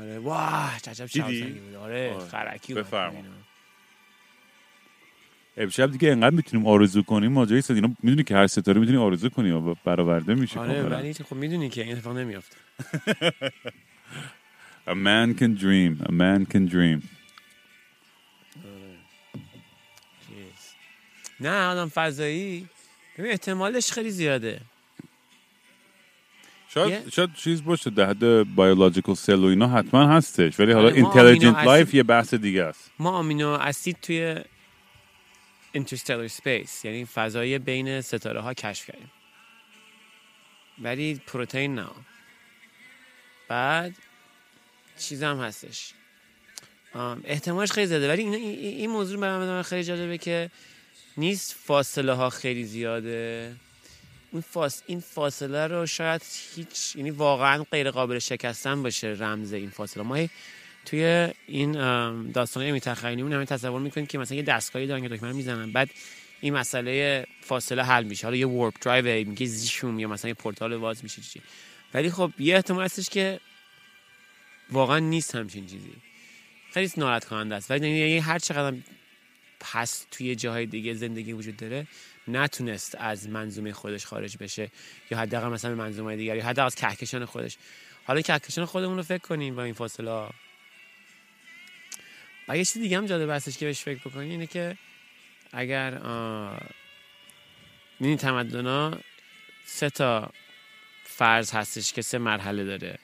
آره واه؟ شب بود آره آره. خرکی بفرما. بود. امشب دیگه انقدر می‌تونیم آرزو کنیم ماجرای اینا می‌دونی که هر ستاره می‌تونی آرزو کنی و برآورده میشه آره. ولی خب می‌دونی که این اتفاق نمیافته A man can dream a man can dream چیز. نه آدم فضایی ببین احتمالش خیلی زیاده شاید یه- شاید چیز باشه در حد biological cell و اینا حتما هستش ولی حالا آره، intelligent alien life یه بحث دیگه است. ما amino acid توی interstellar space یعنی فضای بین ستاره ها کشف کردیم. ولی پروتئین نه. بعد چیز هم هستش احتمالش خیلی زیاده. ولی این, این, موضوع برای من خیلی جالبه که نیست فاصله ها خیلی زیاده. این, فاس این فاصله رو شاید هیچ یعنی واقعا غیر قابل شکستن باشه رمز این فاصله. ما توی این داستان علمی تخیلیمون همین تصور می‌کنیم که مثلا یه دستگاهی دارن که دکمه می‌زنن بعد این مسئله فاصله حل میشه. حالا یه warp drive میگه زیشوم یا مثلا یه پورتال باز میشه چی ولی خب یه احتمال هستش که واقعا نیست همچین چیزی. خیلی ناراحت کننده است. ولی یعنی هر چقدر پس توی جاهای دیگه زندگی وجود داره نتونست از منظومه خودش خارج بشه یا حداقل مثلا منظومه دیگر یا حداقل از کهکشان خودش. حالا کهکشان خودمون رو فکر کنیم با این فاصله. و یه چیز دیگه هم جالب هستش که بهش فکر بکنی اینه که اگر این تمدن ها سه تا فرض هستش که سه مرحله داره.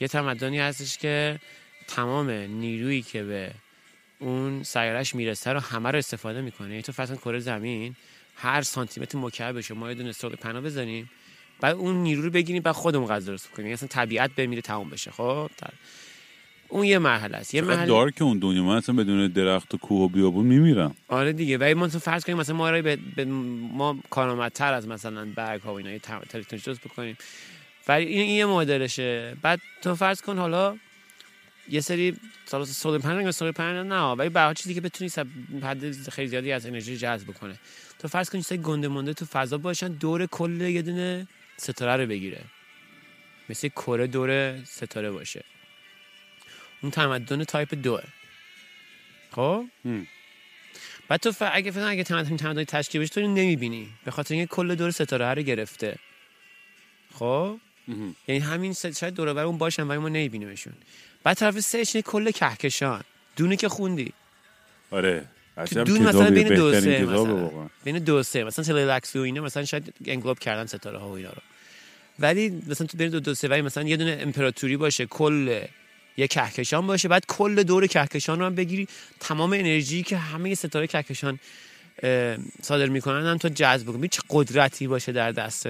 یه تمدنی هستش که تمام نیرویی که به اون سیارش می‌رسه رو همه رو استفاده می‌کنه. یعنی تو کن کره زمین هر سانتی متر مکعبش رو ما یه دونه سول پناه بزنیم. بعد اون نیرو رو بگیریم بعد خودمون غذا درست کنیم. یعنی اصلا طبیعت بمیره تمام بشه. خب اون یه مرحله است. یه مرحله دار که اون دنیا. من اصلا بدون درخت و کوه و بیابون میمیرم. آره دیگه. ولی ما فرض کنیم مثلا ما رو به, به ما کارآمدتر از مثلا برگ ها و اینا یه ت- تلکترونیک درست بکنیم. ولی این, یه مدلشه. بعد تو فرض کن حالا یه سری سال سول پنل یا سول پنل نه ولی به هر چیزی که بتونی حد خیلی زیادی از انرژی جذب کنه تو فرض کن چیزای گنده مونده تو فضا باشن دور کل یه دونه ستاره رو بگیره. مثل کره دور ستاره باشه. اون تمدن تایپ دوه خب. بعد تو ف... اگه فکر اگه تمدن تمدن تشکیل بشه تو اینو نمی‌بینی. به خاطر اینکه کل دور ستاره رو گرفته. خب؟ یعنی همین ست... شاید دور اون باشن ولی ما نمیبینیمشون. بعد طرف اینه کل کهکشان. دونه که خوندی. آره. عجب دون مثلا بین دو سه مثلا. بین دو سه مثلا تللاکس و اینا مثلا شاید انگلوب کردن ستاره ها و اینا رو. ولی مثلا تو بین دو دو سه ولی مثلا یه دونه امپراتوری باشه کل یه کهکشان باشه بعد کل دور کهکشان رو هم بگیری. تمام انرژی که همه ستاره کهکشان صادر می‌کنن هم تو جذب کنی چه قدرتی باشه در دست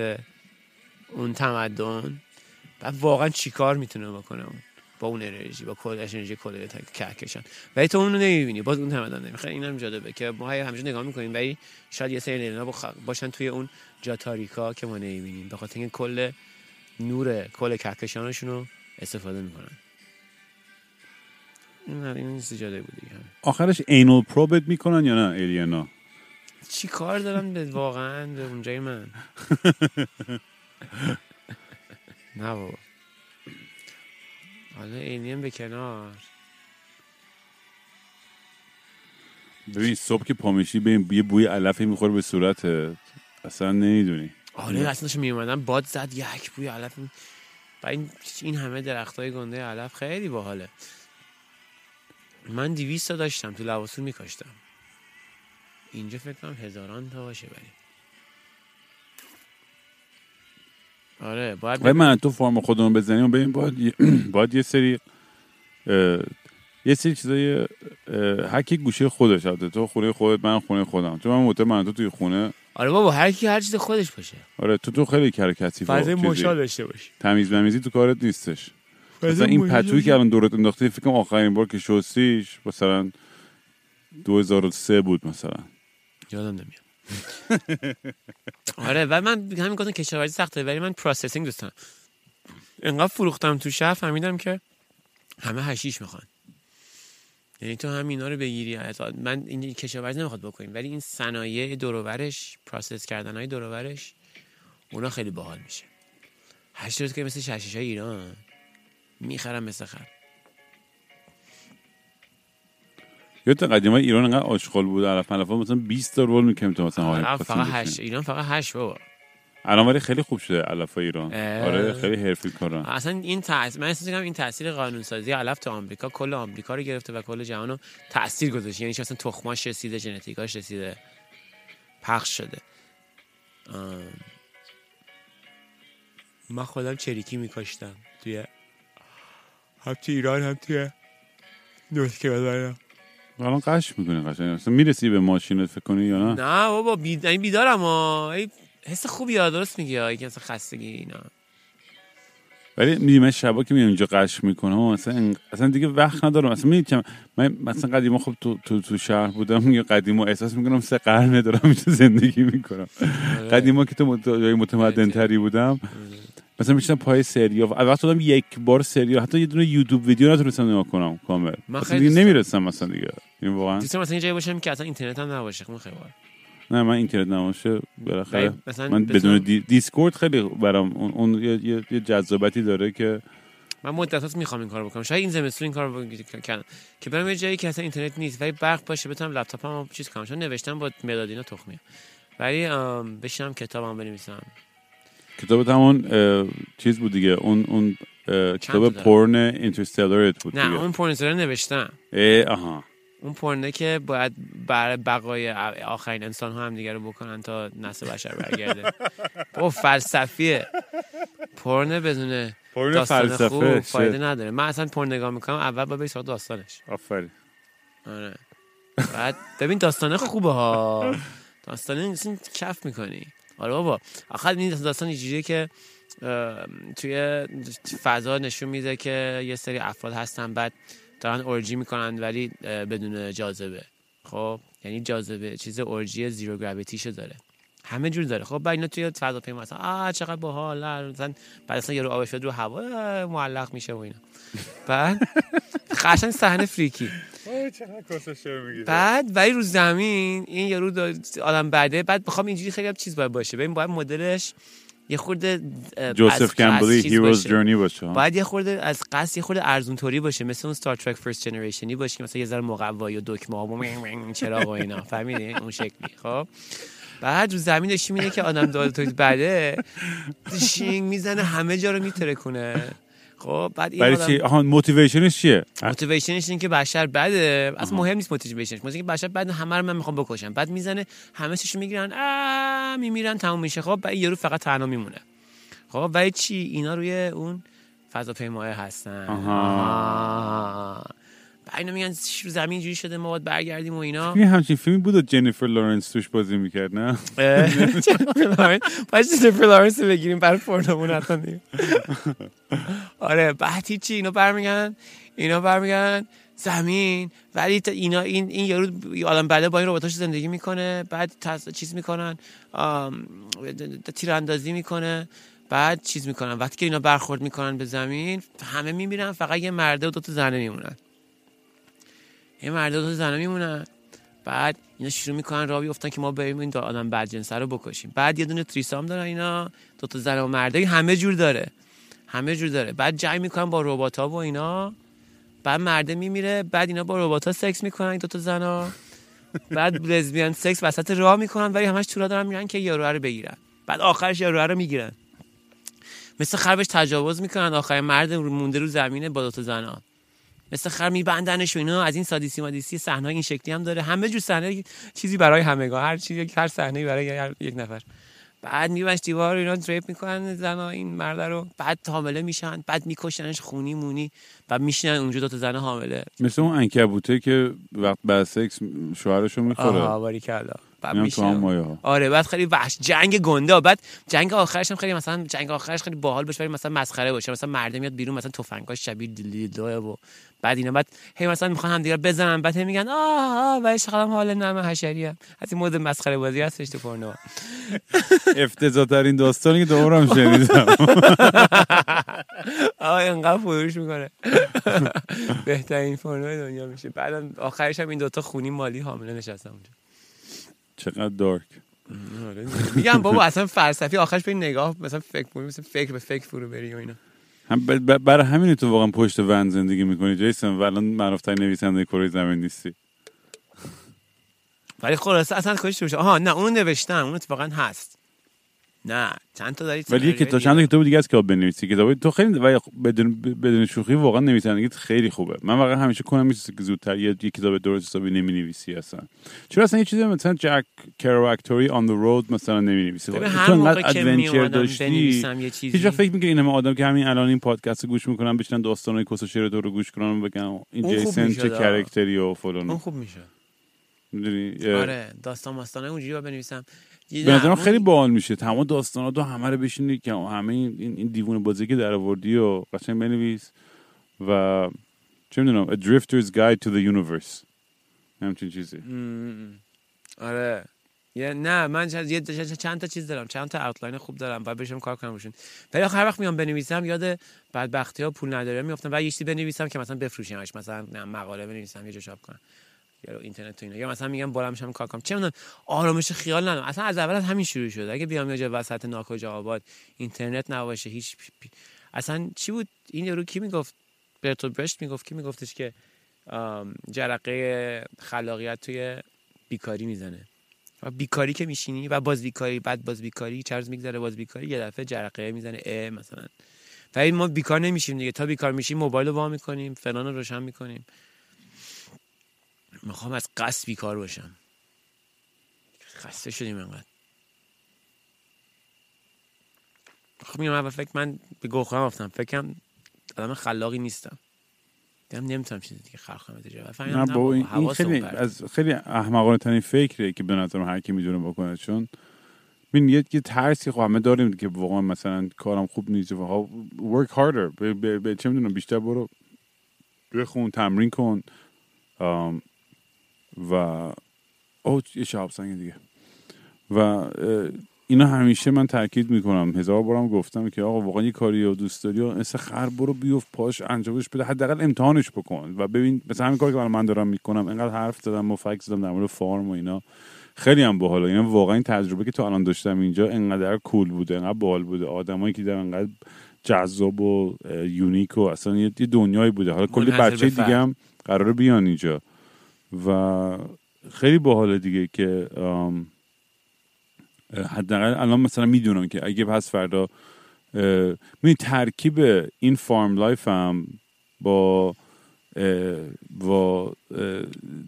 اون تمدن. بعد واقعا چیکار می‌تونه بکنه اون؟ با اون انرژی با کل انرژی کل کهکشان. ولی تو اونو نمی‌بینی باز اون تمدن نمی‌خواد اینم جالبه که ما هی همیشه نگاه می‌کنیم ولی شاید یه سری بخ- باشن توی اون جا تاریکا که ما نمی‌بینیم. به خاطر اینکه کل نور کل کهکشانشون رو استفاده می‌کنن. این این جالب بود دیگه. آخرش اینول پروبت می‌کنن یا نه ایلینا چی کار دارم به واقعا به اونجای من؟ نه بابا. حالا اینیم به کنار. ببین صبح که پامیشی به یه بوی علفی می‌خوره به صورتت. اصلا نمی‌دونی. آره اصلا داشتم می اومدم باد زد یک بوی علف و این این همه درخت های گنده علف خیلی باحاله. من دیویست تا داشتم تو لباسون میکاشتم. اینجا فکر کنم هزاران تا باشه ولی. آره باید من تو فرم خودمون بزنیم و ببین باید, یه- باید یه سری یه سری چیزای هر کی گوشه خودش البته تو خونه خودت من خونه خودم. تو من مطمئن من تو توی خونه. آره بابا هر کی هر چیز خودش باشه. آره تو تو خیلی کر کثیف فضای. مشا داشته باشی. تمیز ممیزی تو کارت نیستش. مثلا این پتویی که الان دورت انداختی فکر کنم آخرین بار که شستیش مثلا 2003 بود مثلا. یادم نمیاد. آره و من همین گفتم کشاورزی سخته ولی من processing دوست دارم. انقدر فروختم تو شهر فهمیدم که همه حشیش می‌خوان. یعنی تو هم اینا رو بگیری من این کشاورزی نمی‌خواد بکنیم ولی این صنایع دوروبرش process کردن های دوروبرش اونا خیلی باحال میشه. هشت روز که مثل حشیش های ایران می‌خرم مثل خر. یادت قدیما ایران انقدر آشغال بود علف ملفا مثلا 20 تا رول می‌کنیم تو مثلا خواستیم فقط بشینیم. هشت ایران فقط هشت بابا. الان ولی خیلی خوب شده علف ایران. اه. آره خیلی حرفی کارن. اصلا این تاثیر من احساس می‌کنم این تاثیر قانونسازی علف تو آمریکا کل آمریکا رو گرفته و کل جهان رو تاثیر گذاشته. یعنی اصلا تخماش رسیده ژنتیکاش رسیده. پخش شده. آم. من خودم چریکی میکاشتم توی هم توی ایران هم توی نورت کرولاینه الان قش می‌کنی قشنگ. اصلا می‌رسی به ماشینت فکر کنی یا نه؟ نه بابا بید... این بیدارم ها. ای حس خوبی ها درست میگی ها که اصلا خستگی اینا. ولی میدی من شبا که میام اینجا قش می‌کنم اصلا اصلا دیگه وقت ندارم. اصلا می‌دید که من مثلا قدیما خب تو, تو, تو شهر بودم یا قدیما احساس می‌کنم سه قرن دارم اینجا زندگی می‌کنم. آره. قدیما که تو. جای متمدن تری بودم. مثلا میشتم پای سریا وقت دادم یک بار سریا حتی یه دونه یوتیوب ویدیو نتونستم نگاه کنم کامل. من خیلی دیگه. نمی‌رسم مثلا دیگه. این واقعا. دوست دارم مثلا جایی باشم که اصلا اینترنت هم نباشه. خب خیلی نه من اینترنت نباشه. بالاخره من بدون دی... دیسکورد خیلی برام اون, اون یه, یه, یه جذابیتی داره که من مدت می‌خوام این کارو بکنم. شاید این زمستون این کارو بکنم که برم یه جایی که اصلا اینترنت نیست. ولی برق باشه بتونم لپتاپم چیز کنم. چون نوشتم با مدادینا تخمیه. ولی بشینم کتابم بنویسم. کتاب همون چیز بود دیگه اون اون کتاب؟ پورن اینترستلرت بود نه دیگه. اون پورنسر نوشتم. اه، آها. اون پرنه که باید بر بقای آخرین انسان ها هم دیگه رو بکنن تا نسل بشر برگرده. با فلسفیه. پرنه بدون پورن داستان فلسفه خوب. فایده نداره. من اصلا پرن نگاه می‌کنم اول بری سراغ داستانش. آفرین. آره. بعد ببین داستانه خوبه ها. داستانه اصلا کف می‌کنی. آره بابا. آخر این داستان اینجوریه که توی فضا نشون میده که یه سری افراد هستن بعد دارن اورجی می‌کنن ولی بدون جاذبه. خب؟ یعنی جاذبه چیز اورجی زیرو گراویتیشو داره. همه جور داره. خب بعد اینا توی فضاپیما مثلا آ چقدر باحال مثلا بعد اصلا یه رو آب شد رو هوا معلق میشه و اینا. بعد قشنگ صحنه فریکی. بعد ولی رو زمین این یارو آدم بعده بعد بخوام اینجوری خیلی هم چیز باید باشه. ببین باید مدلش یه خورده جوزف کمبلی هیروز. جرنی باشه. باید یه خورده از قصد یه خورده ارزون توری باشه. مثل اون ستار ترک فرست جنریشنی باشه که مثلا یه ذره مقوایی و دکمه ها و چراغ و اینا. فهمیدی؟ اون شکلی. خب؟ بعد رو زمین میده که آدم داده توی بعده شینگ می‌زنه همه جا رو میترکونه. خب بعد این برای آدم چی؟ آها motivation ش چیه؟ motivation ش این که بشر بده. اصلا مهم نیست motivation ش مثلا که بشر بعد همه رو من می‌خوام بکشم. بعد می‌زنه همه چیشو می‌گیرن. آ میمیرن تموم میشه. خب بعد یارو فقط تنها میمونه. خب ولی چی؟ اینا روی اون فضاپیماه هستن. آها. آها. اینا میگن زمین اینجوری شده ما باید برگردیم و اینا. یه همچین فیلمی بود و جنیفر لورنس توش بازی می‌کرد نه؟ باید جنیفر لارنس رو بگیریم برای پورنمون حتما آره بعد هیچی اینا برمیگردن اینا برمیگردن. زمین ولی اینا این این یارو آدم بله با این رباتاش زندگی می‌کنه بعد. چیز می‌کنن تیراندازی می‌کنه بعد چیز می‌کنن. وقتی که اینا برخورد می‌کنن به زمین همه میمیرن فقط یه مرده و دو تا زنه میمونن. یه مرده و دو تا زنه میمونن. بعد اینا شروع می‌کنن راه بیفتن که ما بریم این دو آدم بدجنسه رو بکشیم. بعد یه دونه تریسام دارن اینا. دو تا زن و مرده. همه جور داره. همه جور داره. بعد جنگ می‌کنن با ربات ها و اینا. بعد مرده میمیره. بعد اینا با ربات ها سکس می‌کنن این دو تا زنا بعد لزبیان سکس وسط راه می‌کنن ولی همش تورا دارن میرن که یارو رو بگیرن. بعد آخرش یارو رو می‌گیرن. مثل خربش تجاوز می‌کنن. آخر مرد مونده رو زمینه با دو تا زنا مثل خر میبندنش و اینا. از این سادیسی مادیسی صحنه این شکلی هم داره. همه جور صحنه چیزی برای همگان هر چیزی هر صحنه برای هر یک نفر. بعد میبنش دیوار رو اینا rape می‌کنن زنا این مرد رو. بعد حامله میشن. بعد میکشنش خونی مونی بعد میشینن اونجا دو تا زن حامله. مثل اون عنکبوته که وقت بعد سکس شوهرشو می‌خوره. آها باریکلا. بعد ها آره بعد خیلی وحش جنگ گنده. بعد جنگ آخرش هم خیلی مثلا جنگ آخرش خیلی باحال باشه ولی مثلا مسخره باشه. مثلا مرده میاد بیرون مثلا تفنگاش شبیه dildo و بعد اینا. بعد هی مثلا می‌خوان همدیگه بزنن. بعد هی میگن آه آه ولی چقدر حال نمه حشری هم از این مود مسخره بازی هستش تو پورنو افتضاح ترین داستانی که تو عمرم شنیدم. آه اینقدر فروش می‌کنه. بهترین پورنو دنیا میشه. بعد آخرش هم این دوتا خونی مالی حامله نشستن اونجا. چقدر دارک. میگم بابا اصلا فلسفی آخرش به نگاه مثلا فکر مثلا فکر به فکر فرو بری و اینا. هم برای همین تو واقعا پشت ون زندگی می‌کنی جیسن و الان معروفترین نویسنده کره زمین نیستی. ولی خلاصه اصلا شروع شد آها نه اون نوشتم. اون اتفاقا هست. نه چند تا داری ولی دیگه. چند تا کتاب دیگه از که بنویسی کتاب. تو خیلی و بدون بدون شوخی واقعا نویسندگیت خیلی خوبه. من واقعا همیشه کنم میشه که زودتر یه, یه کتاب درست حسابی نمی نویسی اصلا. چرا اصلا یه چیزی مثلا جک کراکتوری آن the road مثلا نمی نویسی ببین تو هر موقع انقدر اومدم داشتی بنویسم یه هیچ وقت فکر می‌کنی این همه آدم که همین الان این پادکست رو گوش می‌کنن بشنن داستانای کس و شعر تو رو گوش کنن و بگن این اون جیسن چه آه. کرکتری و اون فلان خوب میشه می‌دونی؟ آره داستان ماستانه اونجوری بنویسم. به نظرم خیلی باحال میشه. تمام داستانات رو همه رو بشینی که همه این این, دیوونه بازی که در آوردی و قشنگ بنویس و چه می‌دونم A Drifter's Guide to the Universe. همچین چیزی. آره. یه نه من چند, یه چند- تا چیز دارم. چند تا اوتلاین خوب دارم. و بشم کار کنم روشون. ولی هر وقت میام بنویسم یاد بدبختی ها پول نداره میافتم. و یه چیزی بنویسم که مثلا بفروشمش. مثلا نه مقاله بنویسم یه جا چاپ کنم. یا اینترنت تو اینا. یا مثلا میگم بالا میشم کار کنم. چه می‌دونم آرامش خیال ندارم. اصلا از اول از همین شروع شد. اگه بیام یه وسط ناکجا آباد اینترنت نباشه هیچ پی- اصلا چی بود؟ این یارو کی می‌گفت؟ برتولد برشت می‌گفت کی میگفتش که جرقه خلاقیت توی بیکاری می‌زنه. و بیکاری که میشینی و باز بیکاری بعد باز بیکاری چه روز میگذره باز بیکاری یه دفعه جرقه می‌زنه اه مثلا. ولی ما بیکار نمیشیم دیگه. تا بیکار میشیم موبایل رو وا می‌کنیم فلان رو روشن می‌کنیم. می‌خوام از قصد بیکار باشم. خسته شدیم انقدر. خب میگم اول فکر من به گوه خورم افتم فکرم آدم خلاقی نیستم. دیدم نمی‌تونم چیزی دیگه خلق کنم نه بابا این, خیلی. از خیلی احمقانه ترین فکریه که به نظرم هر کی می‌دونه بکنه. چون ببین یه ترسی خب همه داریم که واقعا مثلا کارم خوب نیست. و ها- work harder. به, چه می‌دونم بیشتر برو بخون تمرین کن. آم، و او یه شهاب سنگ دیگه. و اینا همیشه من تاکید می‌کنم. هزار بارم گفتم که آقا واقعا یه کاری رو دوست داری و مثل خر برو بیفت پاش انجامش بده. حداقل امتحانش بکن و ببین مثلا همین کاری که من دارم می‌کنم اینقدر حرف زدم و فکس زدم در مورد فارم و اینا. خیلی هم باحاله. اینا واقعا این تجربه که تو الان داشتم اینجا انقدر کول بوده انقدر باحال بوده. آدمایی که در انقدر جذاب و unique و اصلا یه دنیایی بوده. حالا کلی بچه. دیگه هم قراره بیان اینجا. و خیلی باحاله دیگه که حداقل الان مثلا می‌دونم که اگه پس فردا می ترکیب این farm life هم با با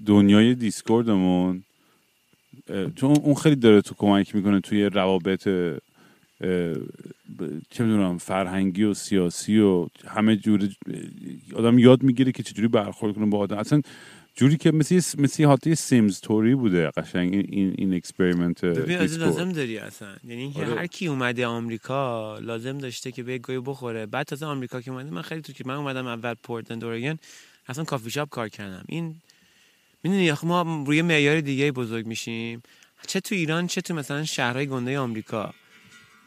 دنیای دیسکوردمون چون اون خیلی داره تو کمک می‌کنه توی روابط چه می‌دونم فرهنگی و سیاسی و همه جور آدم یاد می‌گیره که چجوری برخورد کنه با آدم. اصلا جوری که مثل مثل حالت Sims story بوده قشنگ این این, experiment ببین از. لازم داری اصلا. یعنی اینکه آره. هر کی اومده آمریکا لازم داشته که به گهی بخوره. بعد تازه آمریکا که اومده من خیلی تو که من اومدم اول پورتلند اورگن اصلا کافی شاپ کار کردم. این می‌دونی آخه ما روی معیار دیگه بزرگ میشیم. چه تو ایران چه تو مثلا شهرهای گنده آمریکا.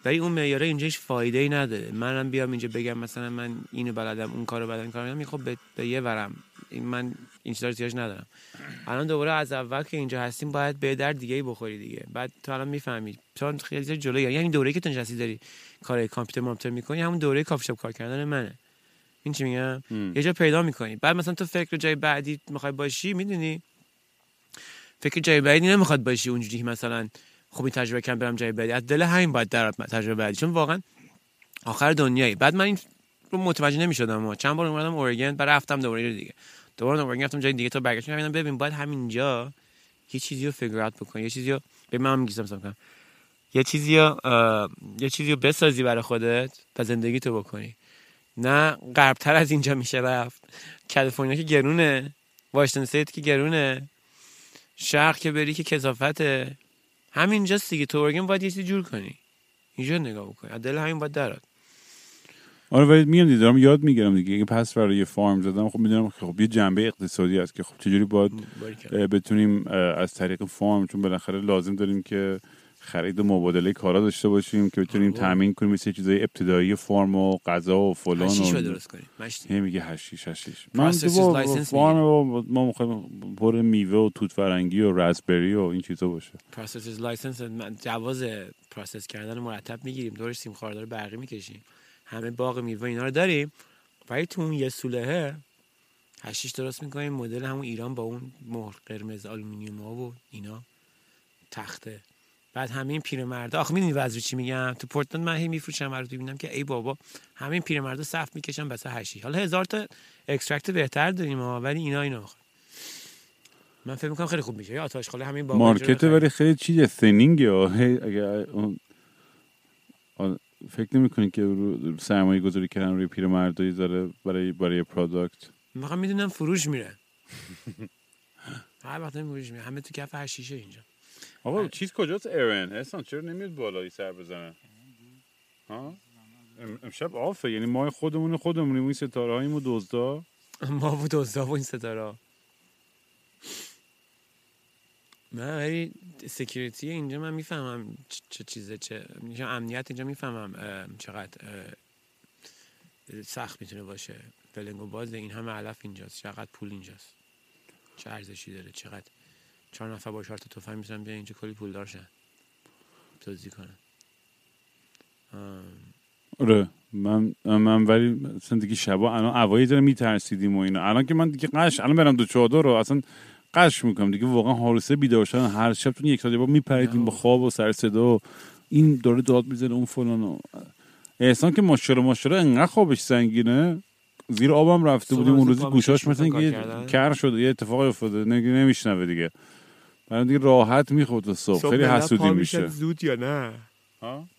ولی اون معیاره اینجا هیچ فایده ای نداره. منم بیام اینجا بگم مثلا من اینو بلدم اون کارو بلدم کارو بلدم. خب به, به یه ورم. این من این چیزا رو زیادش ندارم. الان دوباره از اول که اینجا هستیم باید به در دیگه ای بخوری دیگه. بعد تو الان می‌فهمی. چون خیلی زیاد جلوی. یعنی همین دوره که تو نشستی داری کار کامپیوتر مامتر می‌کنی همون دوره کافی شاپ کار کردن منه. این چی میگم. یه جا پیدا می‌کنی. بعد مثلا تو فکر جای بعدی می‌خوای باشی می‌دونی؟ فکر جای بعدی نمی‌خواد باشی اونجوری مثلا خب این تجربه کردم برم جای بعدی. از دل همین باید در تجربه بعدی. چون واقعا آخر دنیایی. بعد من این رو متوجه نمی‌شدم. چند بار اومدم اورگن بعد رفتم دوباره دیگه. دوباره اورگن رفتم جای دیگه تا برگشتم ببینم ببین باید همینجا یه چیزی رو فیگر اوت بکنی یه چیزی رو به من مثلا کنم یه چیزی رو یه چیزی رو بسازی برای خودت و زندگی تو بکنی. نه غربتر از اینجا میشه رفت. کالیفرنیا که گرونه Washington State که گرونه شرق که بری که کثافته همینجاست دیگه. تو اورگن باید یه چیزی جور کنی. اینجا نگاه بکنی. دل همین باید درات آره ولی میگم دیگه دارم یاد می‌گیرم دیگه. اگه پس برای یه farm زدم خب می‌دونم که خب یه جنبه اقتصادی هست که خب چجوری باید بتونیم از طریق farm چون بالاخره لازم داریم که خرید و مبادله کارا داشته باشیم که بتونیم. تامین کنیم مثل چیزای ابتدایی فرم و غذا و فلان و درست کنی مشتی هی میگه حشیش حشیش من farm و ما می‌خوایم پر میوه و توت فرنگی و raspberry و این چیزا باشه. processor's license جواز process کردن مرتب می‌گیریم. دورش سیم خاردار برقی می‌کشیم. همه باغ میوه اینا رو داریم. ولی تو اون یه سولهه حشیش درست می‌کنیم. مدل همون ایران با اون مهر قرمز آلومینیوم ها و اینا. تخته. بعد همه این پیرمردا آخه می‌دونی وضع چی میگم؟ تو پورتلند من هی میفروشم رو می‌بینم که ای بابا همه این پیرمردا صف می‌کشن واسه هشی حالا هزار تا اکسترکت بهتر داریم ها ولی اینا اینا می‌خوان من فکر می‌کنم خیلی خوب میشه. یا آتش خاله همین بابا مارکت ولی خیلی چیز ثینینگ اگر اون آ- فکر نمی کنید که رو سرمایه گذاری کردن روی پیرمردایی داره برای برای پروداکت می‌خوام می‌دونم فروش میره. هر وقت فروش میره همه تو کف هر شیشه اینجا. آقا چیز کجاست ارن احسان چرا نمیاد بالایی سر بزنه؟ ها؟ ام- امشب off ه یعنی ما خودمون خودمونیم. این ستاره هاییم و دزدا؟ ما بود دزدا و این ستاره من ولی security اینجا من می‌فهمم چه- چیزه چه امنیت اینجا می‌فهمم چقدر سخت می‌تونه باشه. فلنگ و باز این همه علف اینجاست. چقدر پول اینجاست. چه ارزشی داره چقدر چهار نفر با چهار تا تفنگ می‌تونن بیان اینجا کلی پول دارشن توضیح کنن آره. من من ولی مثلا دیگه شبا الان اوایی داره میترسیدیم و اینا. الان که من دیگه قش الان برم دو چادر رو اصلا قش می‌کنم دیگه. واقعا حارسه بیدار شدن هر شب تو یک ساعت با میپریدیم با خواب و سر صدا و این داره داد می‌زنه اون فلان و احسان که ماشاءالله ماشاءالله انقدر خوابش سنگینه. زیر آبم رفته بودیم اون روزی گوشاش مثلا کردن؟ کر شده یه اتفاقی افتاده نمیشنوه دیگه. برای دیگه راحت می‌خورد تا صبح. خیلی حسودی میشه. زود یا نه؟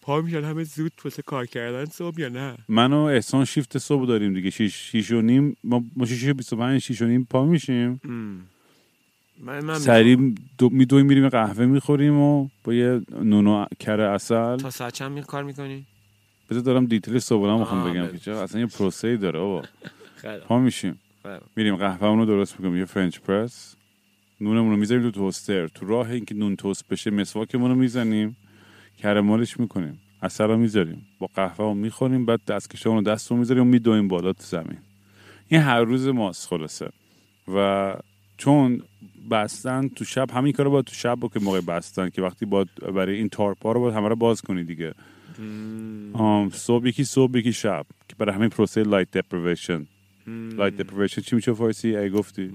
پا میشن همه زود واسه کار کردن صبح یا نه؟ من و احسان شیفت صبح داریم دیگه شیش, شیش و نیم. ما, ما شیش و بیست و پنج شیش و نیم پا میشیم. من من سریع دو میدویم میریم یه قهوه می‌خوریم و با یه نون و کره اصل تا ساعت چند می کار می‌کنی؟ بذار دارم دیتیل صبح می‌خوام بگم بگو. که چرا؟ اصلا یه پروسه ای داره بابا. پا میشیم. میریم قهوه رو درست می‌کنیم. یه French press نونمون رو می‌ذاریم تو توستر تو راه اینکه نون توست بشه مسواکمون رو می‌زنیم. کره مالش می‌کنیم. عسل رو می‌ذاریم. با قهوه رو می‌خوریم. بعد دستکشمون رو دست رو می‌ذاریم و میدویم بالا تو زمین. این هر روز ماست خلاصه. و چون بستن تو شب همین کارو باید تو شب بکنی موقع بستن که وقتی باید برای این tarp ا رو باید همه رو باز کنی دیگه. آم، صبح یکی صبح یکی شب که برای همین پروسه light deprivation. لایت deprivation چی میشه فارسی؟ ای گفتی.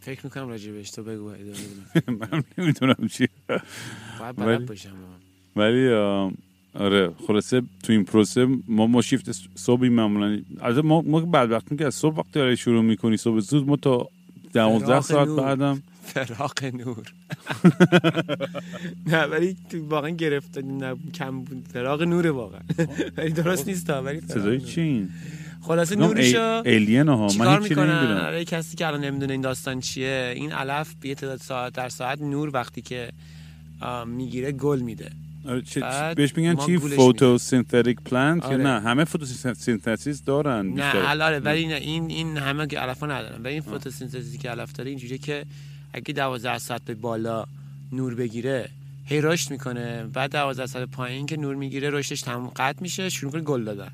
فکر می‌کنم راجع بهش تو بگو. من نمی‌دونم چی. باید بلد باشم. ولی آره خلاصه تو این پروسه ما ما شیفت صبحی معمولا از ما ما که بدبختیم که از صبح وقتی داره شروع می‌کنی صبح زود ما تا دوازده فراق ساعت نور. بعدم فراق نور. نه ولی تو واقعا گرفته نه کم بود. فراق نوره واقعا. ولی درست نیست ولی صدای نور. چی این؟ خلاصه نورشو الین ها؟ من می‌کنن؟ نمی‌دونم. برای کسی که الان نمی‌دونه این داستان چیه. این علف به تعداد ساعت در ساعت نور وقتی که می‌گیره گل میده. آره، بهش میگن چی؟ photosynthetic plant یا آره. نه؟ همه photosynthesis دارن نه بیشتر. الاره ولی نه. این این همه که علفا ندارن. ولی این فتوسنتزی که علف داره اینجوریه که اگه 12 ساعت به بالا نور بگیره هی رشد می‌کنه. بعد 12 ساعت پایین که نور می‌گیره رشدش تموم قطع میشه شروع کنه گل دادن.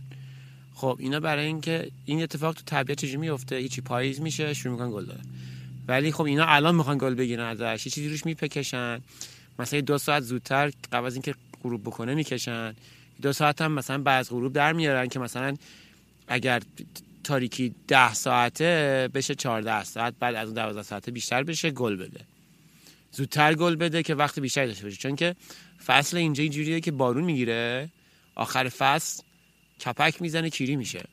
خب اینا برای اینکه این اتفاق تو طبیعت چجوری میفته هیچی پاییز میشه شروع می‌کنن گل دادن. ولی خب اینا الان می‌خوان گل بگیرن ازش چیزی روش میپکشن. مثلا دو ساعت زودتر قبل از اینکه غروب بکنه می‌کشن. دو ساعت هم مثلا بعد غروب در میارن که مثلا اگر تاریکی ده ساعته بشه 14 ساعت بعد از اون 12 ساعته بیشتر بشه گل بده. زودتر گل بده که وقت بیشتری داشته باشه. چون که فصل اینجا اینجوریه که بارون می‌گیره آخر فصل کپک می‌زنه کیری میشه.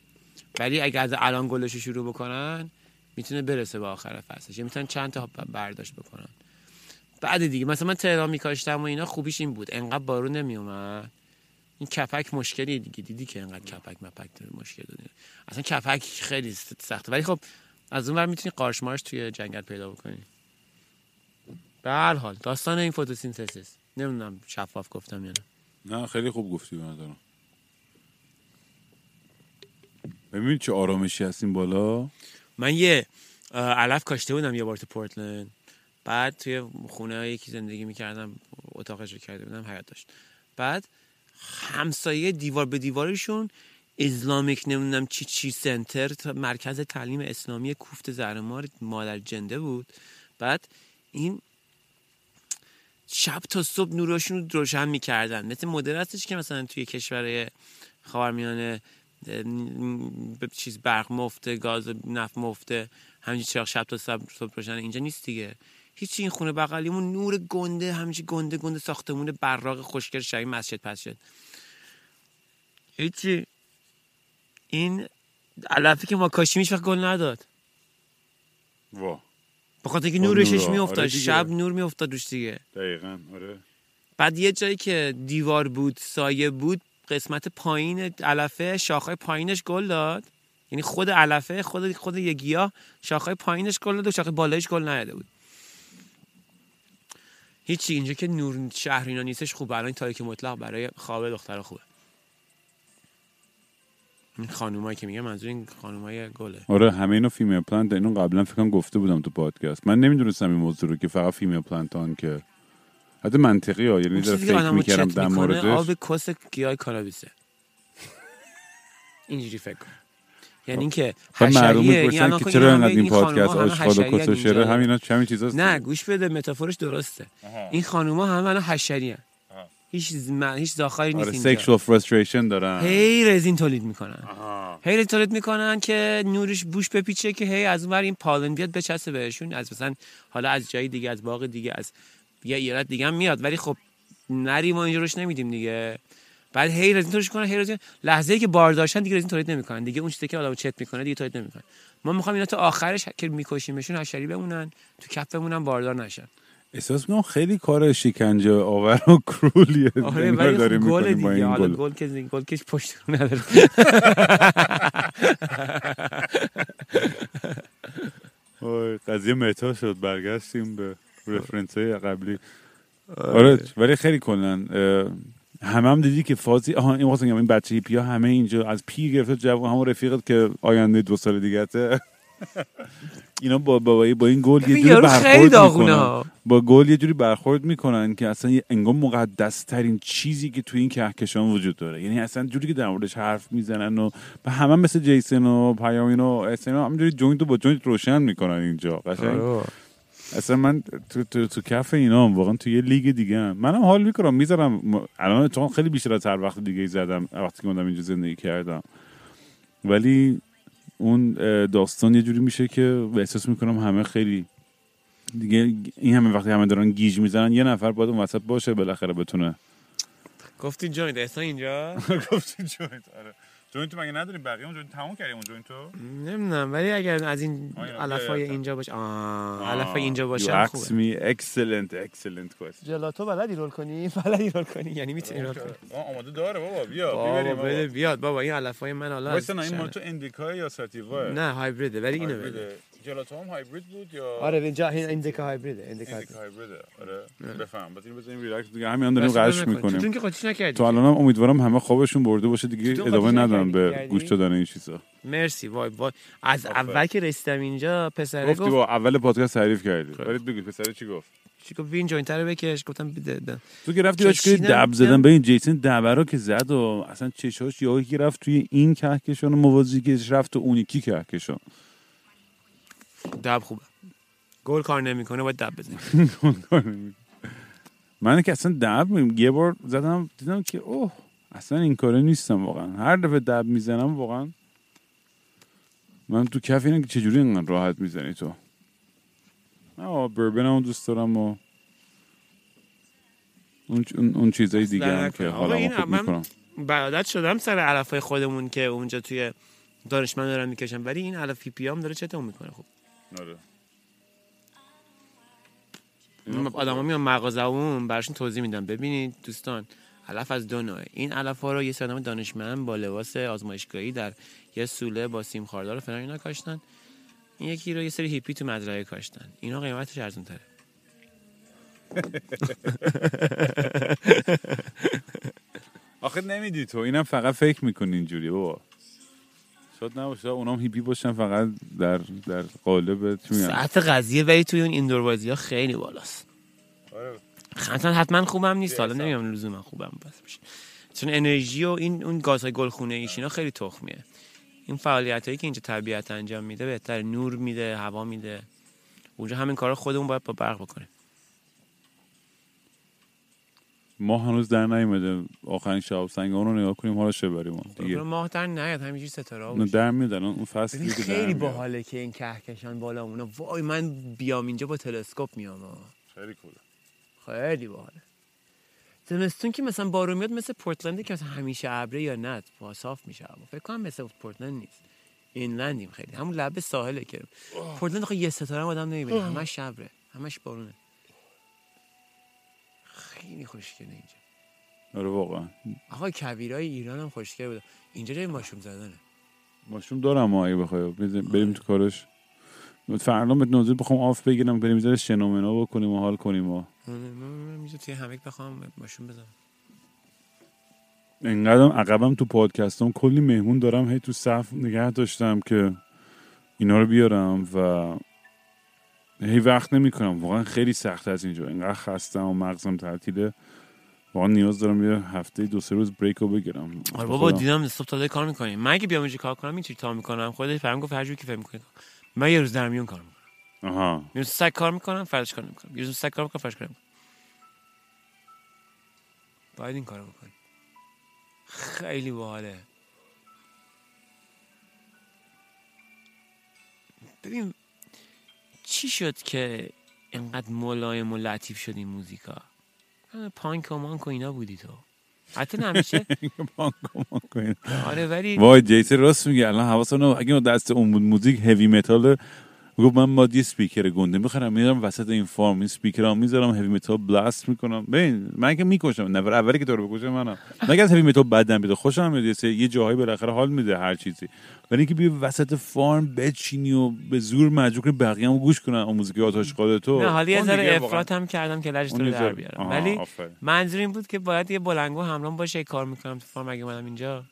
ولی اگر از الان گلش رو شروع بکنن می‌تونه برسه به آخر فصلش. یا می‌تونن چند تا برداشت بکنن. بعد دیگه مثلا من تهران میکاشتم و اینا خوبیش این بود. انقدر بارون نمیومد این کپک مشکلی دیگه دیدی که انقدر کپک مپک داره مشکل داره. اصلا کپک خیلی سخته. ولی خب از اون ور می‌تونی قارش مارش توی جنگل پیدا بکنی. به هر حال داستان این فتوسینتزیس نمی‌دونم شفاف گفتم یا نه. نه خیلی خوب گفتی به نظرم. ببین چه آرامشی هستیم بالا. من یه علف کاشته بودم یه بار تو پورتلند. بعد توی خونه یکی زندگی می‌کردم اتاقش رو کرده بودم حیات داشت. بعد همسایه دیوار به دیوارشون اسلامیک نمی‌دونم چی چی سنتر تا مرکز تعلیم اسلامی کوفت زهرمار مادر جنده بود. بعد این شب تا صبح نوراشون رو روشن می‌کردن. مثل مدل هستش که مثلا توی کشور خاورمیانه چیز برق مفته گاز نفت مفته همینجور چراغ شب تا صبح روشن اینجا نیست دیگه. هیچی این خونه بغلیمون نور گنده همینجوری گنده گنده ساختمون براق خوشگل شبیه مسجد پس شد. هیچی. این علفی که ما کاشیم هیچ وقت گل نداد. وا. به خاطر اینکه نورشش. میافتاد. آره. شب نور میافتاد روش دیگه. دقیقا آره. بعد یه جایی که دیوار بود سایه بود قسمت پایین علفه شاخهای پایینش گل داد. یعنی خود علفه خود خود یه گیاه شاخهای پایینش گل داد و شاخه بالایش گل نداده بود. هیچی اینجا که نور شهر اینا نیستش خوبه. الان تاریک مطلق برای خواب دختر خوبه. این خانومایی که میگه منظور این خانومای گله. آره همه اینا female plant اینو قبلا فکر کنم گفته بودم تو پادکست. من نمی‌دونستم این موضوع رو که فقط female هان که حتی منطقی ها یعنی اون داره که فکر می‌کردم در موردش. آب کس گیاه کانابیسه اینجوری فکر یعنی اینکه خب این می‌پرسن الان که کن چرا این خانوما پادکست آشغال و کس و. همینا همین چیزاست نه گوش بده metaphor ش درسته. این خانوما همه الان حشری. هیچ ز- هیچ داخلی نیست آره اینجا. sexual frustration دارن. هی رزین تولید می‌کنن. آها. هی رزین تولید می‌کنن که نورش بوش بپیچه که هی از اون ور این pollen بیاد بچسبه بهشون. از مثلا حالا از جای دیگه از باغ دیگه از یه ایالت دیگه هم میاد. ولی خب نری ما اینجا روش نمیدیم دیگه. بعد هی رزین تولید کنن هی رزین لحظه ای که بار داشتن دیگه رزین تولید نمی‌کنن. دیگه اون چیزی که آدمو چت می‌کنه دیگه تولید نمی‌کنن. ما می‌خوام اینا تا آخرش که میکشیمشون حشری بمونن تو کف بمونن باردار نشن. احساس می‌کنم خیلی کار شکنجه آور و کرولیه آره ولی داریم خب گل دیگه. حالا گل. گل که گل که پشت رو نداره. وای، قضیه متا شد. برگشتیم به رفرنس های قبلی. آره ولی خیلی کنن همه هم دیدی که فازی آها این واسه این بچه هیپی ها همه اینجا از پیر گرفته جوان همون رفیقت که آینده دو سال دیگه اینا با با, با این گل یه جوری برخورد می‌کنن. با گل یه جوری برخورد می‌کنن که اصلا یه انگار مقدس ترین چیزی که تو این کهکشان وجود داره. یعنی اصلا جوری که در موردش حرف می‌زنن و به همه مثل جیسن و پیامین و اسن همینجوری joint با joint روشن می‌کنن اینجا. قشنگ. آره. اصلا من تو, تو, تو کف اینا هم واقعا تو یه لیگ دیگه هم. منم حال می‌کنم می‌ذارم. الان اتفاقا خیلی بیشتر از هر وقت دیگه زدم وقتی که اومدم اینجا زندگی کردم. ولی اون داستان یه جوری میشه که احساس می‌کنم همه خیلی دیگه این همه وقتی همه دارن گیج می‌زنن یه نفر باید اون وسط باشه بالاخره بتونه. گفتی joint احسان اینجا؟ گفتی joint آره. joint مگه نداریم بقیه؟ اون joint تموم کردیم اون joint و نمی‌دونم ولی اگر از این علفای اینجا باشه آه علفای اینجا You باشه asked خوبه. me excellent excellent question. Gelato بلدی roll کنی؟ بلدی roll کنی. یعنی می‌تونی roll کنی. آماده داره بابا. بیا بابا بده بیاد بابا. این علفای من حالا نه این تو indica یا sativa نه هایبریده. ولی اینو بده. Gelato هم هایبرید بود یا آره اینجا این indica hybrid ه indica indica hybrid ه آره. بفهم. بعد اینو بزنیم ریلکس دیگه همین داریم غش. می‌کنیم. که قاطیش نکردی تو الانم امیدوارم همه خوابشون برده باشه دیگه تو ادامه ندارم؟ به؟ گوش دادن این چیزا. مرسی. وای وای. از اول که رسیدم اینجا گفتی گفت با اول پادکست تعریف کردی. ولی بگو پسر چی گفت. چی گفت؟ ببین joint رو بکش. گفتم بده. تو که رفتی داشت dab زدن به این جیسن dab ه رو که زد و اصلا چشاش یا که رفت توی این کهکشان و موازی که رفت تو اون یکی کهکشان. dab خوبه. گل کار نمی‌کنه باید dab بزنی من که اصلا dab یه بار زدم دیدم که اوه اصلا این کاره نیستم واقعا. هر دفعه dab می‌زنم واقعا. من تو کف اینه که چجوری اینقدر راحت می‌زنی تو؟ آه بربن هم دوست دارم و اون, اون, اون چیزای دیگه هم. که حالا خوب می‌کنم. برادت شدم سر علفای خودمون که اونجا توی دانشمند دارن می‌کشن. ولی این علف پی پی هم داره چطور می‌کنه؟ خب آره. آدما میان مغازمون براشون توضیح میدم ببینید دوستان علف از دو نوعه این علف ها رو یه سری آدم دانشمند با لباس آزمایشگاهی در یه سوله با سیم خاردار و فلان اینا کاشتن. این یکی رو یه سری هیپی تو مزرعه کاشتن. اینا قیمتش ارزون تره آخه نمیدی تو. اینم فقط فکر می‌کنی اینجوری بابا. شاید نباشه. اونام هیپی باشن فقط در در قالب ساعت قضیه ولی توی اون ایندور بازی ها خیلی بالاست. حتما حتما خوبم نیست. حالا نمیگم لزوما خوبم بس بشه چون انرژی و این اون گازهای گلخونه ایش اینا خیلی تخمیه. این فعالیت هایی که اینجا طبیعت انجام میده بهتر نور میده هوا میده. اونجا همین کار خودمون باید با برق بکنیم. ما هنوز در نیومده آخرین شهاب سنگان رو نگاه کنیم حالا چه بریم ما؟ دیگه. ماه در نیاد همینجوری ستاره ها نه. در میاد الان اون که در خیلی. باحاله که این کهکشان بالا اونا وای من بیام اینجا با تلسکوپ میام. خیلی خوبه خیلی باحاله. زمستون که مثلا بارون میاد مثل پورتلندی که مثلا همیشه ابره یا نه با صاف میشه هوا. فکر کنم مثل پورتلند نیست. اینلندیم خیلی. همون لب ساحله که پورتلند آخه یه ستاره هم آدم نمی‌بینه. همش شبره همش بارونه. خیلی خوشگله اینجا. آره واقعا. آقا کویرای ایران هم خوشگل بود اینجا جای ماشوم زدنه. ماشوم دارم اگه بخوای. بزن- بریم تو کارش. فردا به نوزی بخوام آف بگیرم بریم زیر شنومنا بکنیم و حال کنیم و من اینجا توی همک بخوام ماشوم بزنم. اینقدرم عقبم تو پادکستم کلی مهمون دارم هی تو صف نگه داشتم که اینا رو بیارم و هی وقت نمی کنم واقعا خیلی سخت از اینجا. اینقدر خستم و مغزم تعطیله. واقعا نیاز دارم یه هفته دو سه روز بریک رو بگیرم. آره بابا دیدم صبح تا کار می‌کنیم من اگه بیام اینجا کار کنم این چی تا می‌کنم. خودش فرام گفت هر جوری که فکر می‌کنی. من یه روز در میون کار می‌کنم. آها. یه روز سگ کار می‌کنم فرداش کار نمی‌کنم یه روز سگ کار می‌کنم فرداش کار نمی‌کنم باید این کارو بکنی. خیلی باحاله. ببین چی شد که اینقدر ملایم و لطیف شد این موزیکا پانک و مانک و اینا بودی تو حتی نه همیشه پانکو مانکو. آره ولی وای جیسن راست میگه الان حواسم نبود. اگه دست اون بود موزیک heavy metal گفت من ما یه سپیکر گنده می‌خرم میرم وسط این farm این سپیکر ها می‌ذارم heavy metal blast می‌کنم. ببین من که می‌کشم نفر اولی که تو رو بکشم منم. مگه از هیوی متال بدم بیاد خوشم میاد یه جاهایی بالاخره حال میده هر چیزی. ولی اینکه بیا وسط فارم بچینی و به زور مجبور کنی بقیه‌مو گوش کنن اون موزیک آتش تو. نه حالا یه ذره افراط هم کردم که لجش تو اون رو در بیارم. ولی. منظور این بود که باید یه بلنگو همراهم باشه یه کار می‌کنم تو فارم اگه اومدم اینجا.